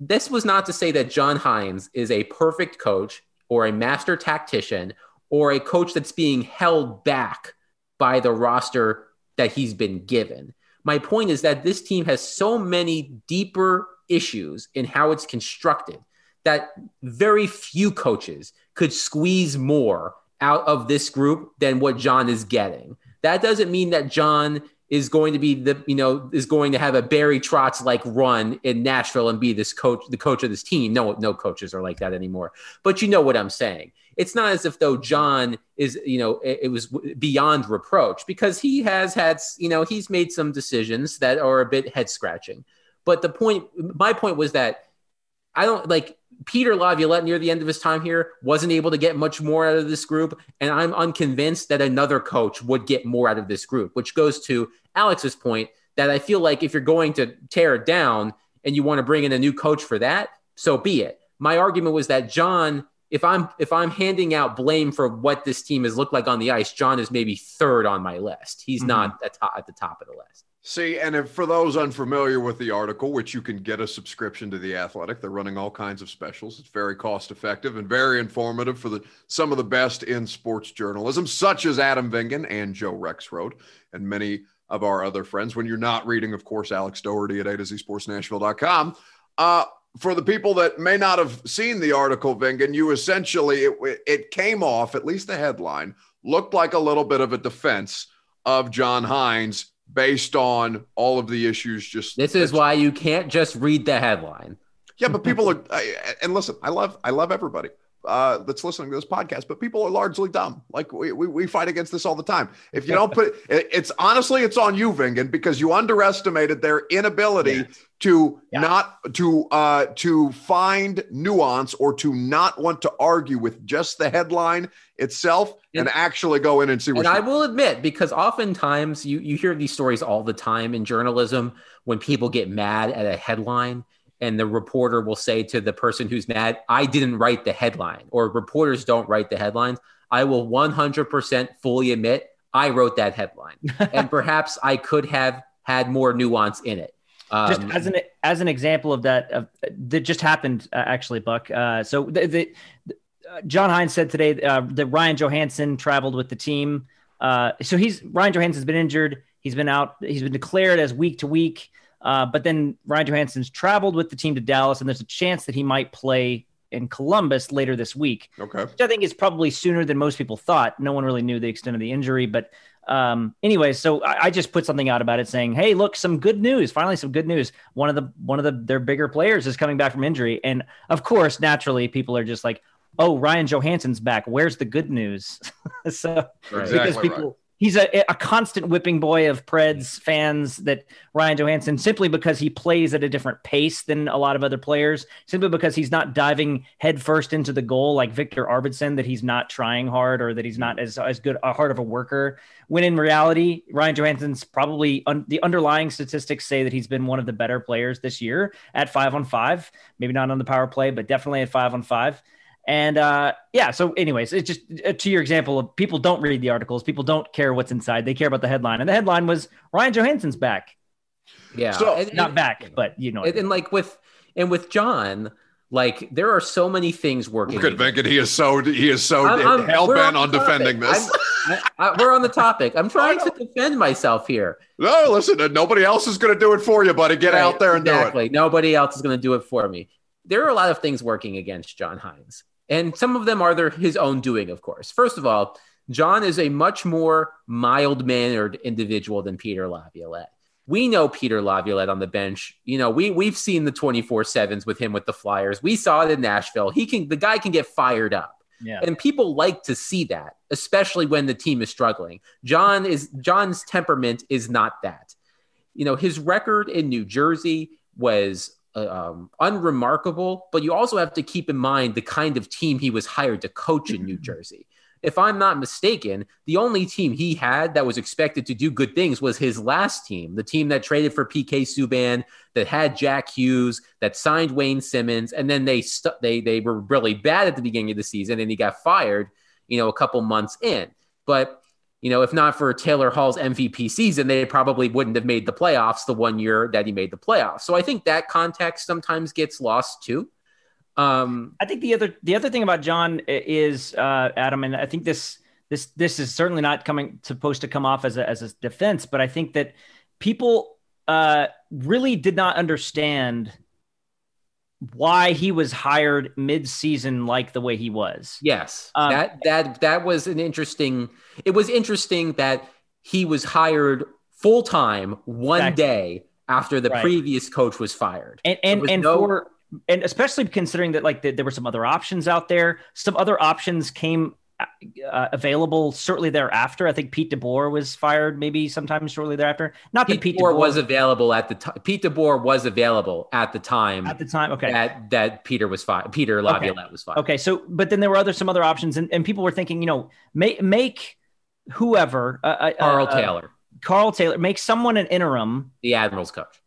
S5: this was not to say that John Hynes is a perfect coach or a master tactician or a coach that's being held back by the roster that he's been given. My point is that this team has so many deeper issues in how it's constructed that very few coaches could squeeze more out of this group than what John is getting. That doesn't mean that John is going to be the you know is going to have a Barry Trotz like run in Nashville and be this coach the coach of this team. No no coaches are like that anymore. But you know what I'm saying. It's not as if though John is you know it, it was beyond reproach because he has had you know he's made some decisions that are a bit head scratching. But the point my point was that I don't like Peter Laviolette near the end of his time here wasn't able to get much more out of this group. And I'm unconvinced that another coach would get more out of this group, which goes to Alex's point that I feel like if you're going to tear it down and you want to bring in a new coach for that, so be it. My argument was that John, if I'm if I'm handing out blame for what this team has looked like on the ice, John is maybe third on my list. He's mm-hmm. not at, top, at the top of the list.
S1: See, and if, for those unfamiliar with the article, which you can get a subscription to the Athletic, they're running all kinds of specials. It's very cost effective and very informative for the some of the best in sports journalism, such as Adam Vingan and Joe Rexrode, and many of our other friends. When you're not reading, of course, Alex Daugherty at A to Z Sportsnashville.com. Uh, for the people that may not have seen the article, Vingan, you essentially it, it came off, at least the headline, looked like a little bit of a defense of John Hynes based on all of the issues just
S5: This is why you can't just read the headline.
S1: yeah but people are and listen i love i love everybody uh, that's listening to this podcast but people are largely dumb like we, we, we fight against this all the time if you don't put <laughs> it, it's honestly it's on you vingan because you underestimated their inability
S4: Yes.
S1: to
S4: Yeah.
S1: not to uh to find nuance or to not want to argue with just the headline itself and,
S5: And-
S1: actually go in and see what
S5: And I will admit, because oftentimes you, you hear these stories all the time in journalism when people get mad at a headline and the reporter will say to the person who's mad, I didn't write the headline, or reporters don't write the headlines. I will 100% fully admit I wrote that headline. <laughs> and perhaps I could have had more nuance in it.
S4: just
S5: Um,
S4: as an as an example of that of, that just happened uh, actually buck uh, so the, the, uh, john hynes said today uh, that ryan johansen traveled with the team uh, so he's ryan johansen's been injured he's been out he's been declared as week to week uh, but then ryan johansen's traveled with the team to dallas and there's a chance that he might play in columbus later this week
S1: okay
S4: which I think is probably sooner than most people thought. No one really knew the extent of the injury, but um, anyway, so I, I just put something out about it saying, "Hey, look, some good news! Finally, some good news. One of the one of the their bigger players is coming back from injury, and of course, naturally, people are just like, "Oh, Ryan Johansen's back. Where's the good news?" <laughs> so
S5: Right.
S4: because
S1: Exactly
S4: people he's a, a constant whipping boy of Preds fans that Ryan Johansen simply because he plays at a different pace than a lot of other players, simply because he's not diving headfirst into the goal like Viktor Arvidsson, that he's not trying hard or that he's not as, as good a hard of a worker. When in reality, Ryan Johansen's probably un, the underlying statistics say that he's been one of the better players this year at five on five, maybe not on the power play, but definitely at five on five. And uh, yeah, so anyways, it's just uh, to your example of people don't read the articles, people don't care what's inside, they care about the headline, and the headline was Ryan Johansen's back.
S5: Yeah,
S1: So-
S5: and,
S4: Not
S5: and-
S4: back, but you know,
S5: and, and like with and with John, like there are so many things working.
S1: Look at Venkit. He is so he is so
S5: I'm- I'm-
S1: hell bent
S5: on
S1: on defending this.
S5: I'm- I, I, we're on the topic. I'm trying to defend myself here.
S1: no, listen, uh, nobody else is going to do it for you, buddy. Get
S5: Right,
S1: out there and
S5: exactly. Nobody else is going to do it for me. There are a lot of things working against John Hynes, and some of them are their, his own doing, of course. First of all, John is a much more mild mannered individual than Peter Laviolette. We know Peter Laviolette on the bench. You know, we we've seen the 24-7s with him with the Flyers. We saw it in Nashville. He can the guy can get fired up.
S4: yeah.
S5: And people like to see that, especially when the team is struggling. John is John's temperament is not that. You know, his record in New Jersey was uh, um, unremarkable, but you also have to keep in mind the kind of team he was hired to coach in New Jersey. If I'm not mistaken, the only team he had that was expected to do good things was his last team, the team that traded for PK Subban, that had Jack Hughes, that signed Wayne Simmonds, and then they stu- they they were really bad at the beginning of the season, and he got fired, you know, a couple months in. But you know, if not for Taylor Hall's MVP season, they probably wouldn't have made the playoffs the one year that he made the playoffs. So I think that context sometimes gets lost too. Um,
S4: I think the other the other thing about John is uh, Adam, and I think this this this is certainly not coming supposed to come off as a as a defense, but I think that people uh, really did not understand why he was hired mid season like the way he was.
S5: Yes,
S4: Um,
S5: that that that was an interesting. It was interesting that he was hired full time one
S4: Exactly.
S5: day after the
S4: Right.
S5: previous coach was fired.
S4: and and and
S5: no-
S4: for and especially considering that like the, there were some other options out there some other options came uh, available shortly thereafter i think pete DeBoer was fired maybe sometime shortly thereafter not that
S5: Pete
S4: pete
S5: DeBoer
S4: DeBoer
S5: was available at the time. Pete DeBoer was available at the time
S4: at the time okay
S5: that that Peter was fired. Peter Laviolette was fired.
S4: okay so but then there were other some other options and, and people were thinking you know make make whoever uh, uh,
S5: Karl
S4: uh,
S5: Taylor,
S4: karl taylor make someone an interim
S5: the Admirals coach,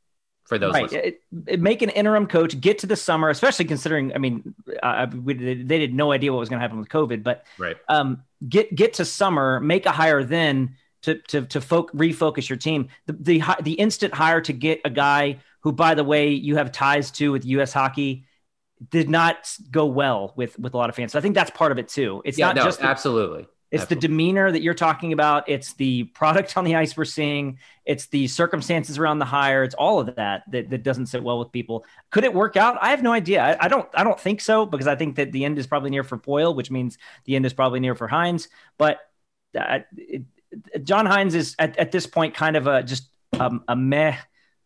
S5: for those.
S4: right it, it- make an interim coach get to the summer especially considering i mean uh, we, they had no idea what was going to happen with covid but
S5: Right.
S4: um, get get to summer make a hire then to to to folk, refocus your team the, the the instant hire to get a guy who by the way you have ties to with us hockey did not go well with with a lot of fans so i think that's part of it too it's
S5: yeah,
S4: not
S5: no,
S4: just the,
S5: absolutely.
S4: It's the demeanor that you're talking about. It's the product on the ice we're seeing. It's the circumstances around the hire. It's all of that that, that doesn't sit well with people. Could it work out? I have no idea. I, I don't. I don't think so because I think that the end is probably near for Poile, which means the end is probably near for Hynes. But uh, it, John Hynes is at, at this point kind of a just um, a meh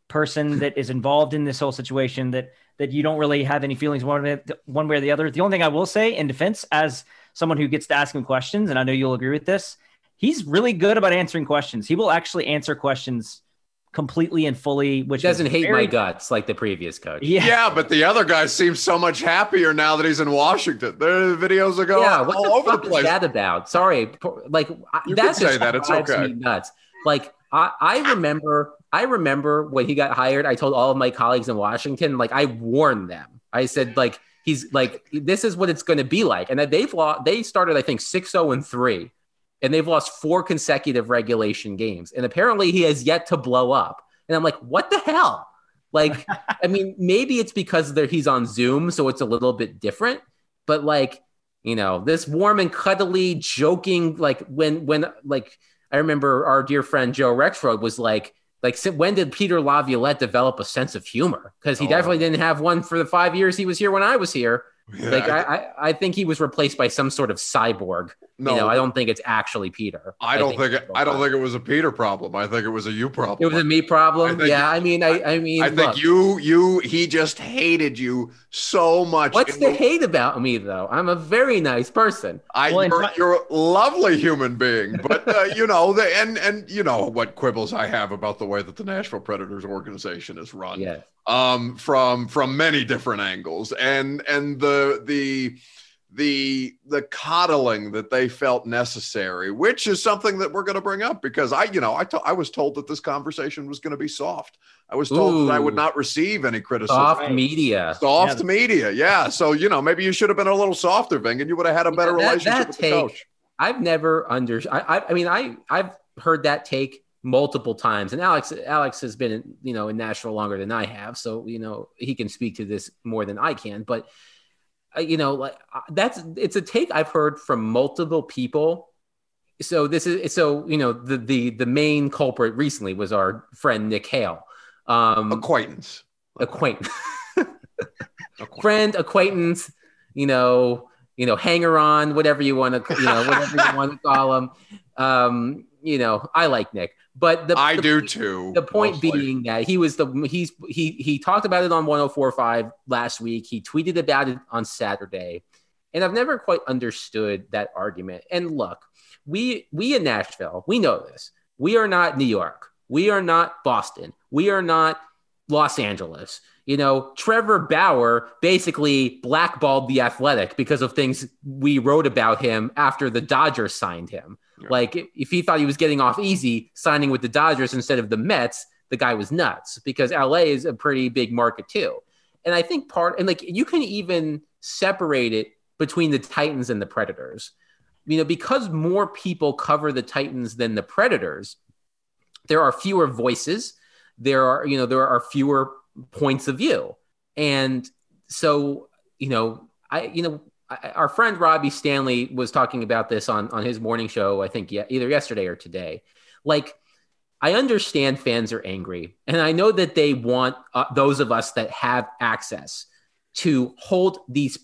S4: person <laughs> that is involved in this whole situation that that you don't really have any feelings one way, one way or the other. The only thing I will say in defense, as someone who gets to ask him questions, and I know you'll agree with this, he's really good about answering questions. He will actually answer questions completely and fully, which
S5: He doesn't hate
S4: very-
S5: my guts like the previous coach.
S4: Yeah.
S1: Yeah, but the other guy seems so much happier now that he's in Washington. There, the videos are going
S5: Yeah, what
S1: all
S5: the
S1: over
S5: fuck
S1: the
S5: is
S1: place.
S5: that about? Sorry, like I-
S1: You
S5: that
S1: say
S5: just
S1: that, it's
S5: drives
S1: okay.
S5: me nuts. Like I, I remember, I remember when he got hired. I told all of my colleagues in Washington, like I warned them. I said, like he's like this is what it's going to be like, and that they've lost. They started, I think, six zero and three, and they've lost four consecutive regulation games, and apparently he has yet to blow up. And I'm like, what the hell? Like, I mean, <laughs> maybe it's because there, he's on Zoom, so it's a little bit different. But like, you know, this warm and cuddly, joking, like when when like I remember our dear friend Joe Rexrode was like, like when did Peter Laviolette develop a sense of humor? Because he
S1: Oh.
S5: definitely didn't have one for the five years he was here when I was here.
S1: Yeah,
S5: Like
S1: I-
S5: I, I, I think he was replaced by some sort of cyborg
S1: No.
S5: you know, I don't think it's actually Peter.
S1: I don't think,
S5: it's
S1: it, I don't think it was a Peter problem. I think it was a you problem.
S5: it was a me problem.
S1: I think-
S5: yeah, I mean, I, I mean,
S1: I think you you he just hated you so much.
S5: What's
S1: in
S5: the hate about me though? I'm a very nice person.
S1: I,
S4: Well, in
S1: you're,
S4: fact-
S1: you're a lovely human being, but uh, you know the and and you know what quibbles I have about the way that the Nashville Predators organization is run.
S5: Yeah.
S1: um, from from many different angles, and and the the the the coddling that they felt necessary, which is something that we're going to bring up because I, you know, I to- I was told that this conversation was going to be soft. I was told that I would not receive any criticism.
S5: Soft
S4: Right.
S5: media.
S1: Soft
S4: Yeah.
S1: media, yeah. So you know, maybe you should have been a little softer, Ving, and you would have had a better
S5: Yeah, that-
S1: relationship
S5: that
S1: with the coach.
S5: I've never under. I, I, I mean, I I've heard that take multiple times, and Alex Alex has been you know in Nashville longer than I have, so you know he can speak to this more than I can. But you know, like uh, that's it's a take I've heard from multiple people. So this is so you know the the the main culprit recently was our friend Nick Hale, um,
S1: Acquaintance.
S5: acquaintance, <laughs>
S1: Acquaintance.
S5: friend, acquaintance, you know, you know, hanger on, whatever you want to, you know, whatever you want to call him. Um, you know, I like Nick, but the
S1: I
S5: the-
S1: do too.
S5: The point
S1: mostly.
S5: being that he was the he's he he talked about it on 1045 last week. He tweeted about it on Saturday. And I've never quite understood that argument. And look, we we in Nashville, we know this. We are not New York. We are not Boston. We are not Los Angeles. You know, Trevor Bauer basically blackballed the athletic because of things we wrote about him after the Dodgers signed him.
S1: Yeah.
S5: Like, if he thought he was getting off easy signing with the Dodgers instead of the Mets, the guy was nuts because LA is a pretty big market too. And I think part, and like, you can even separate it between the Titans and the Predators. You know, because more people cover the Titans than the Predators, there are fewer voices. There are, you know, there are fewer points of view. And so, you know, I, you know, I, our friend Robbie Stanley was talking about this on on his morning show. I think yeah, either yesterday or today. Like, I understand fans are angry, and I know that they want uh, those of us that have access to hold these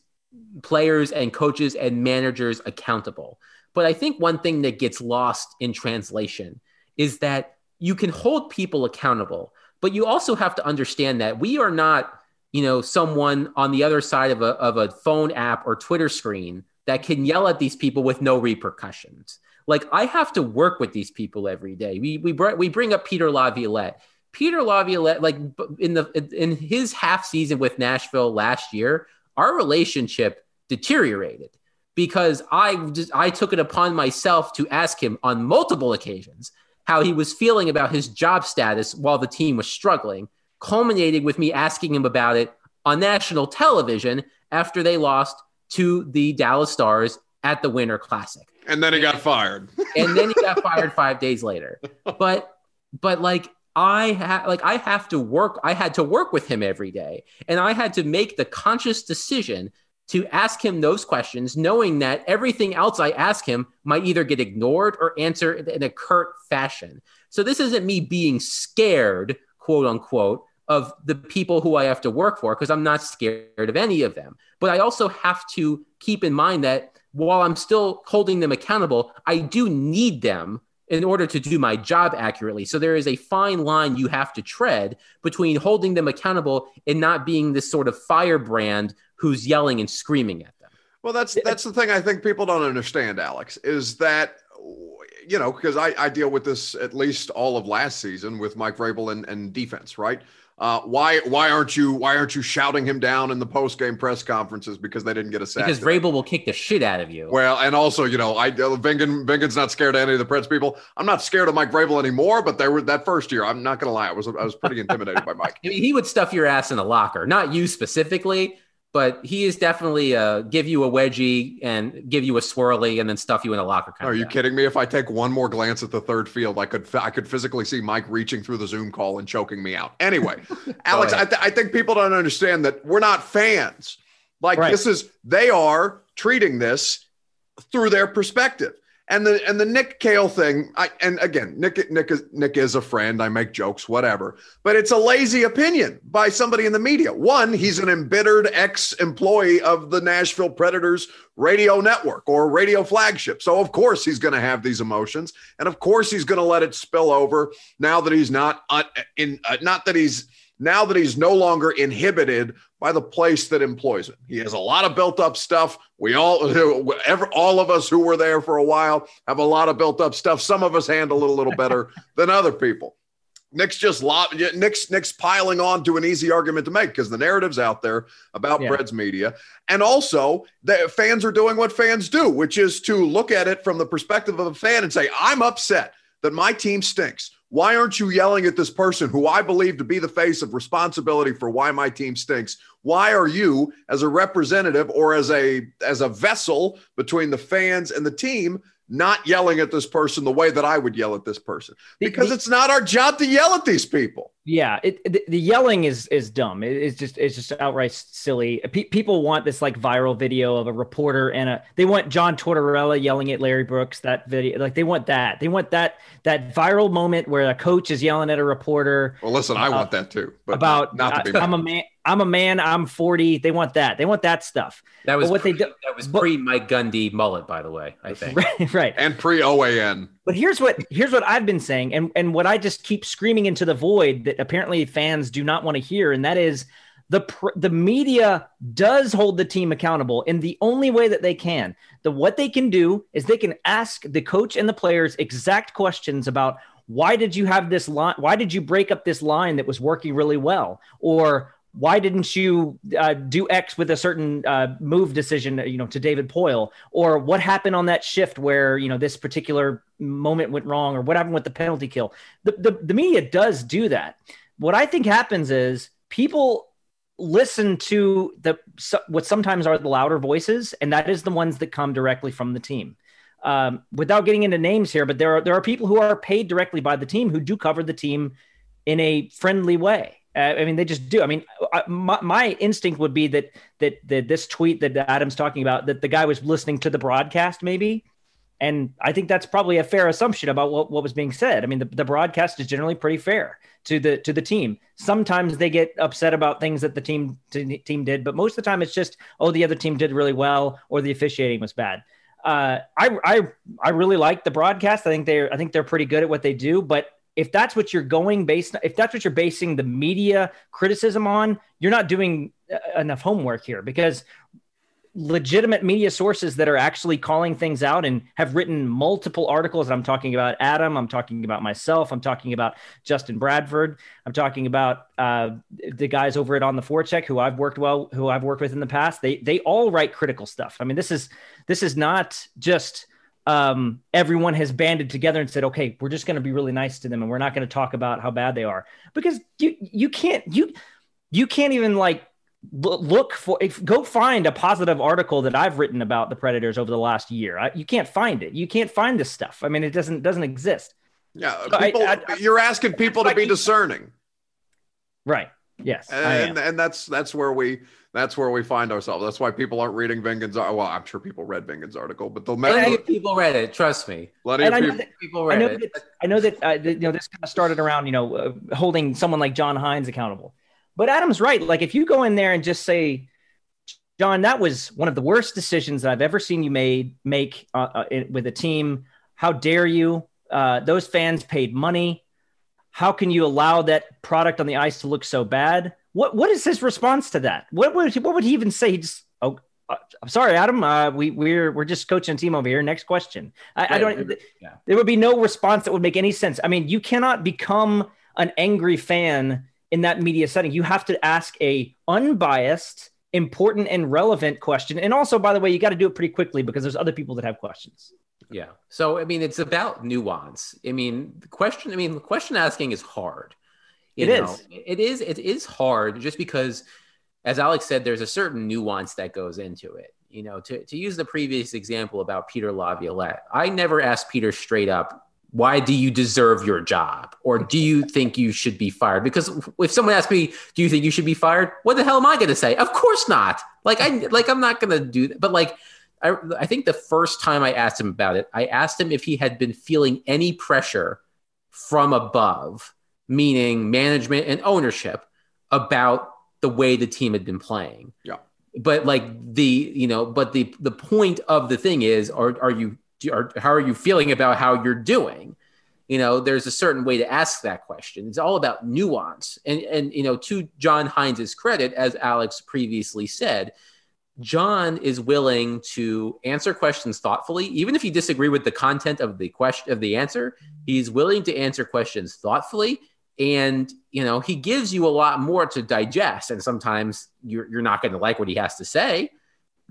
S5: players and coaches and managers accountable. But I think one thing that gets lost in translation is that you can hold people accountable, but you also have to understand that we are not, you know, someone on the other side of a, of a phone app or Twitter screen that can yell at these people with no repercussions. Like I have to work with these people every day. We we br- we bring up Peter Laviolette. Peter Laviolette, like in the in his half season with Nashville last year, our relationship deteriorated because I just I took it upon myself to ask him on multiple occasions how he was feeling about his job status while the team was struggling, culminating with me asking him about it on national television after they lost to the Dallas Stars at the Winter Classic.
S1: And then he got fired. <laughs>
S5: And then he got fired 5 days later. But but like I had like I have to work I had to work with him every day and I had to make the conscious decision to ask him those questions, knowing that everything else I ask him might either get ignored or answered in a curt fashion. So this isn't me being scared, quote unquote, of the people who I have to work for, because I'm not scared of any of them. But I also have to keep in mind that while I'm still holding them accountable, I do need them in order to do my job accurately. So there is a fine line you have to tread between holding them accountable and not being this sort of firebrand who's yelling and screaming at them.
S1: Well, that's that's the thing I think people don't understand, Alex, is that you know because I, I deal with this at least all of last season with Mike Vrabel and, and defense, right? Uh, why why aren't you why aren't you shouting him down in the post game press conferences because they didn't get a sack?
S5: Because
S1: today?
S5: Vrabel will kick the shit out of you.
S1: Well, and also, you know, I uh, Vingan Vingan's not scared of any of the Preds people. I'm not scared of Mike Vrabel anymore, but they were that first year. I'm not going to lie, I was I was pretty intimidated by Mike. <laughs>
S5: I mean, he would stuff your ass in a locker, not you specifically, but he is definitely uh, give you a wedgie and give you a swirly and then stuff you in a locker. Kind
S1: Are
S5: of
S1: you
S5: guy.
S1: kidding me? If I take one more glance at the third field, I could I could physically see Mike reaching through the Zoom call and choking me out. Anyway, <laughs> Alex, I, th- I think people don't understand that we're not fans. Like
S4: Right.
S1: this is they are treating this through their perspective. And the and the Nick Kale thing, I, and again, Nick Nick is Nick is a friend. I make jokes, whatever. But it's a lazy opinion by somebody in the media. One, he's an embittered ex-employee of the Nashville Predators radio network or radio flagship. So of course he's going to have these emotions, and of course he's going to let it spill over now that he's not uh, in. Uh, not that he's now that he's no longer inhibited by the place that employs him. He has a lot of built up stuff. We all, <laughs> ever, all of us who were there for a while have a lot of built up stuff. Some of us handle it a little better <laughs> than other people. Nick's just Nick's Nick's piling on to an easy argument to make because the narrative's out there about yeah. Preds media, and also the fans are doing what fans do, which is to look at it from the perspective of a fan and say, "I'm upset that my team stinks. Why aren't you yelling at this person who I believe to be the face of responsibility for why my team stinks? Why are you as a representative or as a as a vessel between the fans and the team not yelling at this person the way that I would yell at this person because it's not our job to yell at these people.
S4: Yeah, it, the, the, yelling is is dumb. It, it's just it's just outright silly. P- people want this like viral video of a reporter and a they want John Tortorella yelling at Larry Brooks that video like they want that. They want that that viral moment where a coach is yelling at a reporter.
S1: Well, listen, I want that too.
S4: But about not, not to be I'm a man I'm a man. I'm 40. They want that. They want that stuff.
S5: That was what pre, they do. That was pre Mike Gundy mullet, by the way. I think <laughs>
S4: right, right.
S1: and pre OAN.
S4: But here's what here's what I've been saying, and and what I just keep screaming into the void that apparently fans do not want to hear, and that is the the media does hold the team accountable in the only way that they can. The what they can do is they can ask the coach and the players exact questions about why did you have this line? Why did you break up this line that was working really well? Or why didn't you uh, do X with a certain uh, move decision, you know, to David Poile, or what happened on that shift where you know this particular moment went wrong, or what happened with the penalty kill? The, the, the media does do that. What I think happens is people listen to the what sometimes are the louder voices, and that is the ones that come directly from the team. Um, without getting into names here, but there are there are people who are paid directly by the team who do cover the team in a friendly way uh, I mean, they just do. I mean, my, my, instinct would be that, that that this tweet that Adam's talking about that the guy was listening to the broadcast, maybe, and I think that's probably a fair assumption about what, what was being said. I mean, the, the broadcast is generally pretty fair to the to the team. Sometimes they get upset about things that the team t- team did, but most of the time it's just, oh, the other team did really well or the officiating was bad. Uh, I I I really like the broadcast. I think they're I think they're pretty good at what they do, but if that's what you're going based if that's what you're basing the media criticism on you're not doing uh, enough homework here because legitimate media sources that are actually calling things out and have written multiple articles i'm talking about adam i'm talking about myself i'm talking about justin bradford i'm talking about uh, the guys over at on the forecheck who i've worked well who i've worked with in the past they they all write critical stuff. I mean this is this is not just um, everyone has banded together and said, okay, we're just going to be really nice to them and we're not going to talk about how bad they are because you you can't you you can't even like look for if, go find a positive article that I've written about the Predators over the last year. I, you can't find it. You can't find this stuff. I mean, it doesn't doesn't exist.
S1: Yeah, so people, I, I, you're asking people to be discerning,
S4: right? Yes,
S1: and and that's that's where we that's where we find ourselves. That's why people aren't reading Vingan's. Well, I'm sure people read Vingan's article, but the
S5: many people read it. Trust me.
S4: Plenty of people, that, people read I know it. That, I know that, uh, you know this kind of started around you know uh, holding someone like John Hynes accountable. But Adam's right. Like if you go in there and just say, John, that was one of the worst decisions that I've ever seen you made make uh, uh, with a team. How dare you? Uh, those fans paid money. How can you allow that product on the ice to look so bad? What what is his response to that? What would what would he even say? He just oh, uh, I'm sorry, Adam. Uh, we we're we're just coaching a team over here. Next question. I, I don't. Yeah. There would be no response that would make any sense. I mean, you cannot become an angry fan in that media setting. You have to ask a unbiased, important, and relevant question. And also, by the way, you got to do it pretty quickly because there's other people that have questions.
S5: Yeah. So I mean, it's about nuance. I mean, the question. I mean, question asking is hard.
S4: It know, is.
S5: It is. It is hard just because, as Alex said, there's a certain nuance that goes into it. You know, to, to use the previous example about Peter Laviolette, I never asked Peter straight up, why do you deserve your job? Or do you think you should be fired? Because if someone asks me, do you think you should be fired? What the hell am I going to say? Of course not. Like I, like I'm not going to do that. But like, I, I think the first time I asked him about it, I asked him if he had been feeling any pressure from above, meaning management and ownership, about the way the team had been playing.
S1: Yeah.
S5: But like the, you know, but the the point of the thing is, are are you are, how are you feeling about how you're doing? You know, there's a certain way to ask that question. It's all about nuance. And and you know, to John Hynes's credit, as Alex previously said, John is willing to answer questions thoughtfully, even if you disagree with the content of the question of the answer. He's willing to answer questions thoughtfully, and you know he gives you a lot more to digest. And sometimes you're you're not going to like what he has to say,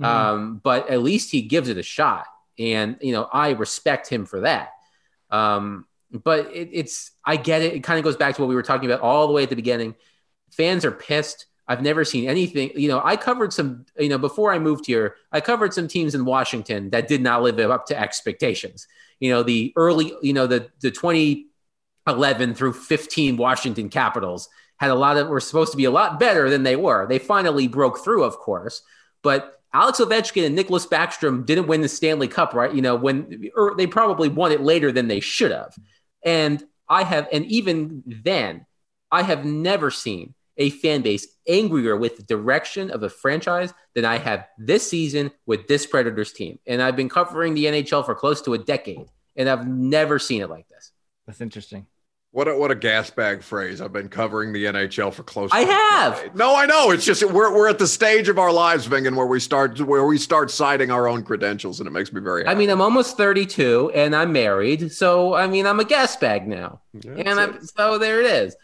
S5: mm-hmm. um, but at least he gives it a shot. And you know I respect him for that. Um, but it, it's I get it. It kind of goes back to what we were talking about all the way at the beginning. Fans are pissed I've never seen anything. You know, I covered some, you know, before I moved here, I covered some teams in Washington that did not live up to expectations. You know, the early, you know, the the 2011 through 15 Washington Capitals had a lot of were supposed to be a lot better than they were. They finally broke through, of course, but Alex Ovechkin and Nicklas Backstrom didn't win the Stanley Cup, right? You know, when or they probably won it later than they should have. And I have, and even then, I have never seen a fan base angrier with the direction of a franchise than I have this season with this Predators team. And I've been covering the NHL for close to a decade, and I've never seen it like this.
S4: That's interesting.
S1: What a, what a gas bag phrase. I've been covering the NHL for close.
S5: I have.
S1: No, I know. It's just we're, we're at the stage of our lives, Vingan, where we start where we start citing our own credentials, and it makes me very. Happy.
S5: I mean, I'm almost 32, and I'm married, so I mean, I'm a gas bag now, yeah, and I'm, so there it is.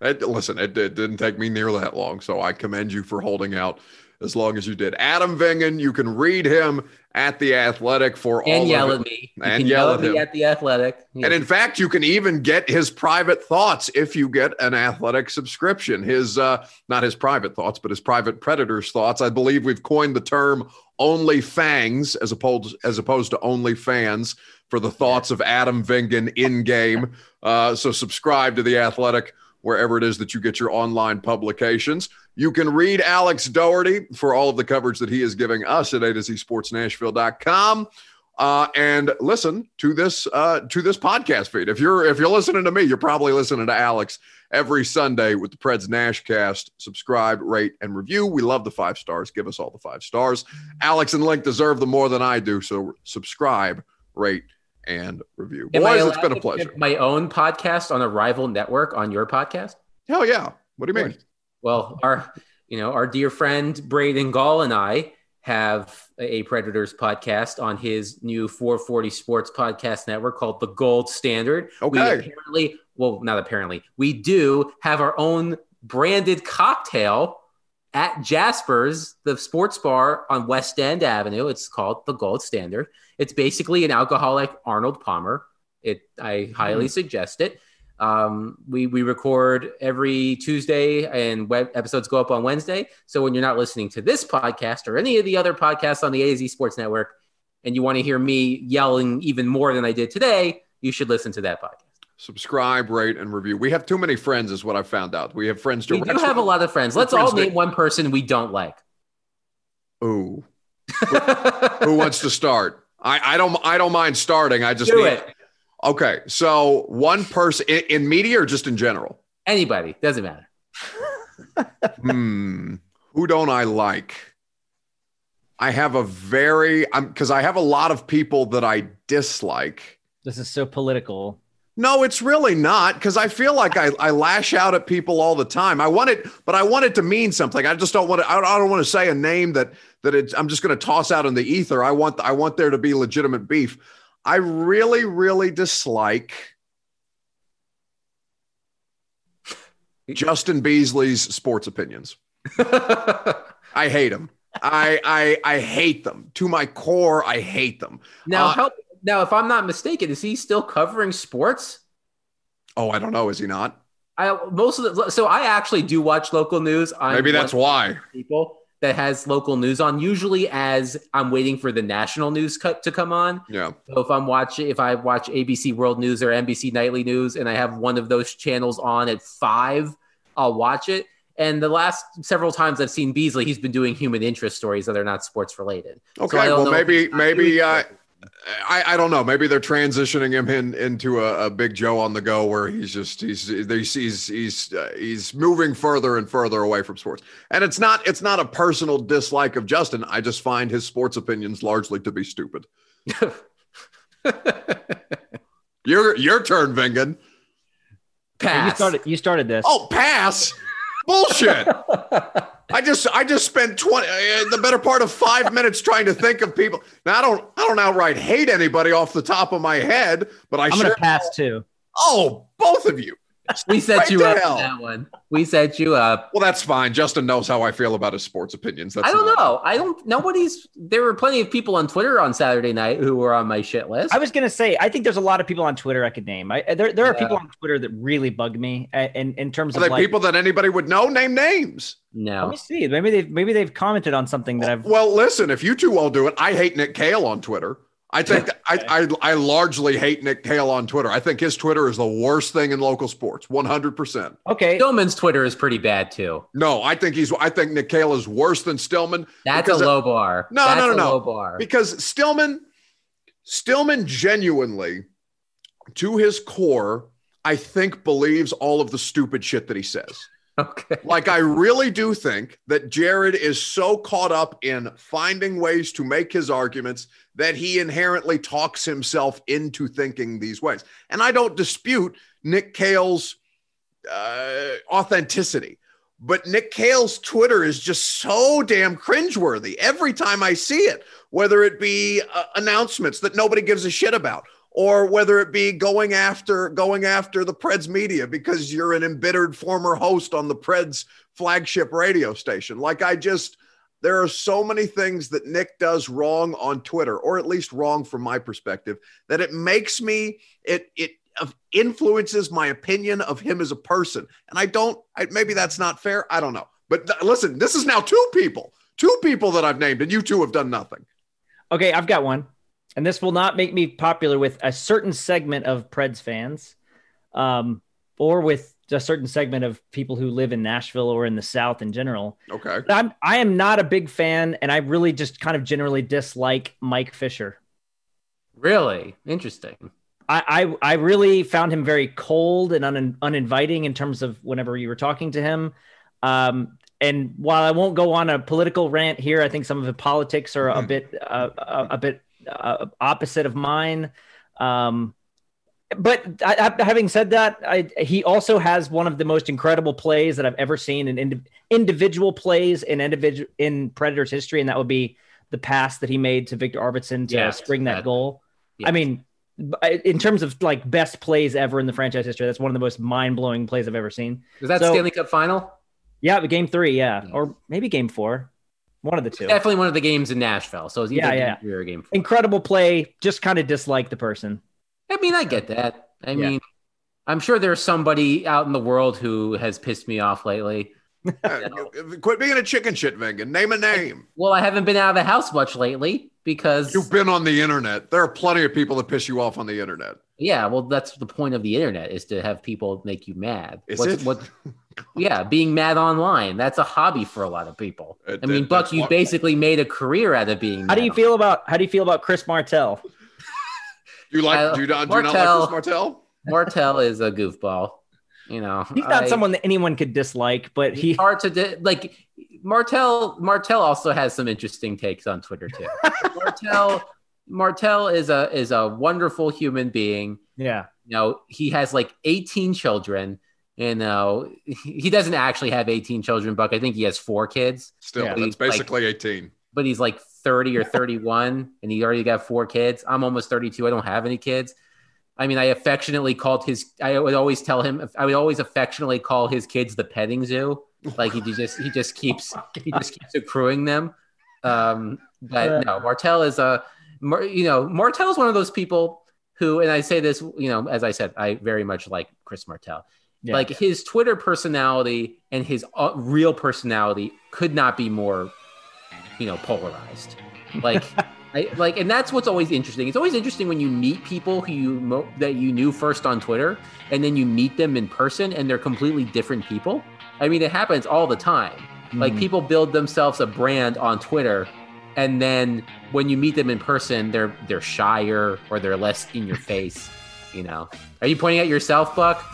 S1: It, listen, it, it, didn't take me near that long, so I commend you for holding out as long as you did. Adam Vingan, you can read him at the Athletic for
S5: and
S1: all
S5: yell
S1: at
S5: me. You and yell, yell at, me at the Athletic.
S1: Yeah. And in fact, you can even get his private thoughts if you get an Athletic subscription. His uh, not his private thoughts, but his private predators thoughts. I believe we've coined the term "only fangs" as opposed as opposed to "only fans" for the thoughts of Adam Vingan in game. Uh, so subscribe to the Athletic wherever it is that you get your online publications. You can read Alex Daugherty for all of the coverage that he is giving us at A to Z Sports Nashville.com. Uh, and listen to this uh, to this podcast feed. If you're if you're listening to me, you're probably listening to Alex every Sunday with the Preds Nashcast. Subscribe, rate, and review. We love the five stars. Give us all the five stars. Alex and Link deserve them more than I do. So subscribe, rate, and review. Am Boys, it's been a pleasure.
S5: My own podcast on a rival network on your podcast?
S1: Hell yeah. What do you mean?
S5: Well, our you know, our dear friend Braden Gall and I have a Predators podcast on his new 440 Sports podcast network called The Gold Standard.
S1: Okay.
S5: We apparently, well, not apparently, we do have our own branded cocktail at Jasper's, the sports bar on West End Avenue. It's called The Gold Standard. It's basically an alcoholic Arnold Palmer. It I highly mm. suggest it. Um, we we record every Tuesday and web episodes go up on Wednesday. So when you're not listening to this podcast or any of the other podcasts on the AZ Sports Network, and you want to hear me yelling even more than I did today, you should listen to that podcast.
S1: Subscribe, rate, and review. We have too many friends, is what I found out. We have friends.
S5: We do have a lot of friends. Let's friends all name one person we don't like.
S1: Ooh. who, <laughs> who wants to start? I, I don't I don't mind starting. I just
S5: do
S1: need,
S5: it.
S1: Okay, so one person in, in, media or just in general?
S5: Anybody doesn't matter. <laughs>
S1: hmm. Who don't I like? I have a very I'm because I have a lot of people that I dislike.
S4: This is so political.
S1: No, it's really not because I feel like I, I lash out at people all the time. I want it, but I want it to mean something. I just don't want to. I don't want to say a name that that it's, I'm just going to toss out in the ether. I want I want there to be legitimate beef. I really, really dislike Justin Beasley's sports opinions. <laughs> I hate them. I, I I hate them to my core. I hate them.
S5: Now, uh, help now, if I'm not mistaken, is he still covering sports?
S1: Oh, I don't know. Is he not?
S5: I most of the so I actually do watch local news.
S1: I'm Maybe that's why
S5: people that has local news on. Usually, as I'm waiting for the national news cut to come on.
S1: Yeah.
S5: So if I'm watching, if I watch ABC World News or NBC Nightly News, and I have one of those channels on at five, I'll watch it. And the last several times I've seen Beasley, he's been doing human interest stories that are not sports related.
S1: Okay,
S5: don't
S1: well maybe maybe uh. I I don't know. Maybe they're transitioning him in, into a, a big Joe on the go, where he's just he's he's he's he's, uh, he's moving further and further away from sports. And it's not it's not a personal dislike of Justin. I just find his sports opinions largely to be stupid. <laughs> Your your turn, Vingan.
S5: Pass.
S4: You started. You started this.
S1: Oh, pass. Bullshit. <laughs> I just I just spent 20 uh, the better part of 5 minutes trying to think of people. Now I don't I don't outright hate anybody off the top of my head, but I
S4: I'm
S1: sure
S4: gonna pass too.
S1: Oh, both of you.
S5: We <laughs> set
S1: Right
S5: you up
S1: hell.
S5: that one. We set you up.
S1: Well, that's fine. Justin knows how I feel about his sports opinions. That's
S5: I don't
S1: not-
S5: know. I don't. Nobody's. There were plenty of people on Twitter on Saturday night who were on my shit list.
S4: I was gonna say, I think there's a lot of people on Twitter I could name. I, there, there are
S5: Yeah.
S4: people on Twitter that really bug me, uh, in in terms
S1: Are
S4: of
S1: they
S4: like.
S1: people that anybody would know? Name names.
S5: No.
S4: Let me see. Maybe they've maybe they've commented on something that I've.
S1: Well, listen, if you two all do it, I hate Nick Kayal on Twitter. I think <laughs> I, I I largely hate Nick Hale on Twitter. I think his Twitter is the worst thing in local sports. One hundred percent.
S4: Okay,
S5: Stillman's Twitter is pretty bad too.
S1: No, I think he's. I think Nick Hale is worse than Stillman.
S5: That's a low bar.
S1: No,
S5: That's
S1: no, no,
S5: a
S1: no.
S5: Low bar.
S1: because Stillman, Stillman genuinely, to his core, I think believes all of the stupid shit that he says.
S5: Okay.
S1: Like, I really do think that Jared is so caught up in finding ways to make his arguments that he inherently talks himself into thinking these ways. And I don't dispute Nick Kayal's uh, authenticity. But Nick Kayal's Twitter is just so damn cringeworthy every time I see it, whether it be uh, announcements that nobody gives a shit about, or whether it be going after going after the Preds media because you're an embittered former host on the Preds flagship radio station. Like I just there are so many things that Nick does wrong on Twitter, or at least wrong from my perspective, that it makes me it it influences my opinion of him as a person. And I don't, I, maybe that's not fair. I don't know. But th- listen, this is now two people, two people that I've named, and you two have done nothing.
S4: okay, I've got one, and this will not make me popular with a certain segment of Preds fans, um, or with a certain segment of people who live in Nashville or in the South in general.
S1: Okay.
S4: But I'm I am not a big fan, and I really just kind of generally dislike Mike Fisher.
S5: Really interesting.
S4: I, I I really found him very cold and un, uninviting in terms of whenever you were talking to him. Um, and while I won't go on a political rant here, I think some of the politics are a bit uh, a, a bit uh, opposite of mine. Um, but I, having said that, I, he also has one of the most incredible plays that I've ever seen in indi- individual plays in individual in Predators history, and that would be the pass that he made to Viktor Arvidsson to
S5: Yes,
S4: spring that
S5: that-
S4: goal.
S5: yes.
S4: I mean, in terms of like best plays ever in the franchise history, that's one of the most mind blowing plays I've ever seen.
S5: Was that
S4: So-
S5: Stanley Cup final?
S4: Yeah, but game three, yeah, or maybe game four, one of the two.
S5: Definitely one of the games in Nashville. So it's either
S4: Yeah,
S5: game
S4: yeah.
S5: game four.
S4: Incredible play. Just kind of dislike the person.
S5: I mean, I get that. I
S4: Yeah.
S5: mean, I'm sure there's somebody out in the world who has pissed me off lately. <laughs>
S1: Uh, quit being a chicken shit, Vingan. Name a name.
S5: Well, I haven't been out of the house much lately because
S1: You've been on the internet. There are plenty of people that piss you off on the internet.
S5: yeah, well, that's the point of the internet is to have people make you mad.
S1: Is
S5: What's-
S1: it?
S5: What? <laughs> Yeah, being mad online. That's a hobby for a lot of people.
S1: It-
S5: I mean,
S1: it-
S5: Buck, you
S1: what-
S5: basically made a career out of being.
S4: How do
S5: mad
S4: you feel about how do you feel about Chris Martell?
S1: You like?
S5: Uh,
S1: do you not? Do you not
S5: Martell.
S1: like Chris Martell?
S5: Martell is a goofball. You know,
S4: He's not
S5: I-
S4: someone that anyone could dislike, but he
S5: hard to di- like. Martell Martell also has some interesting takes on Twitter too. <laughs> Martell Martell is a is a wonderful human being.
S4: yeah.
S5: You know, he has like 18 children. You know, he doesn't actually have 18 children, Buck. I think he has four kids,
S1: Still,
S4: Yeah.
S1: that's
S5: Like-
S1: basically 18.
S5: but he's like 30 or 31, and he already got four kids. I'm almost 32. I don't have any kids. I mean, I affectionately called his. I would always tell him. I would always affectionately call his kids the petting zoo. Like he just he just keeps he <laughs> just keeps accruing them. Um, but no, Martell is a, you know, Martell is one of those people who, and I say this, you know, as I said, I very much like Chris Martell.
S4: Yeah.
S5: Like his Twitter personality and his uh, real personality could not be more, you know, polarized. Like <laughs> I, like, and that's what's always interesting. It's always interesting when you meet people who you mo- that you knew first on Twitter, and then you meet them in person, and they're completely different people. I mean, it happens all the time. Like
S4: Mhm.
S5: people build themselves a brand on Twitter, and then when you meet them in person, they're they're shyer or they're less in your <laughs> face. You know? Are you pointing at yourself, Buck?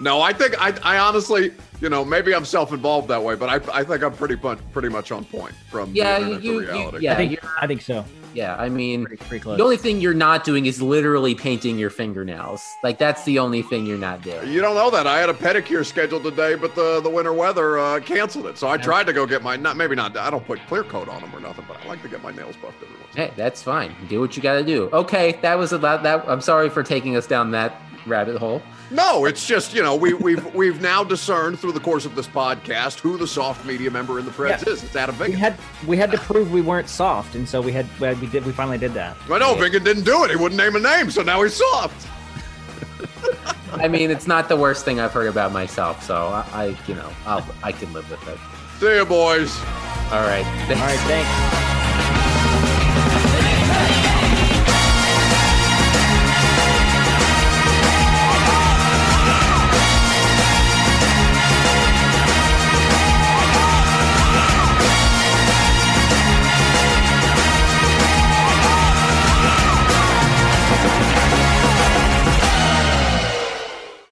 S1: No, I think I, I honestly, you know, maybe I'm self-involved that way, but I, I think I'm pretty much pretty much on point from
S5: Yeah,
S1: the internet
S5: you-
S1: to
S5: you-
S1: reality.
S5: yeah.
S4: I think I think so.
S5: Yeah, I mean,
S4: Pretty, pretty close.
S5: the only thing you're not doing is literally painting your fingernails. Like that's the only thing you're not doing.
S1: You don't know that I had a pedicure scheduled today, but the, the winter weather uh, canceled it. So I tried to go get my not maybe not. I don't put clear coat on them or nothing, but I like to get my nails buffed every once. in a
S5: Hey, that's fine. Do what you got to do. Okay, that was about that. I'm sorry for taking us down that rabbit hole.
S1: No, it's just you know we, we've we've now discerned through the course of this podcast who the soft media member in the Preds
S4: Yeah.
S1: is. It's Adam
S4: we had we had to prove we weren't soft, and so we had we, had- we did we finally did that.
S1: I know Vingan didn't do it. He wouldn't name a name, so now he's soft.
S5: I mean, it's not the worst thing I've heard about myself, so I, I you know, I'll, I can live with it.
S1: See you, boys.
S5: All right.
S4: All right, thanks.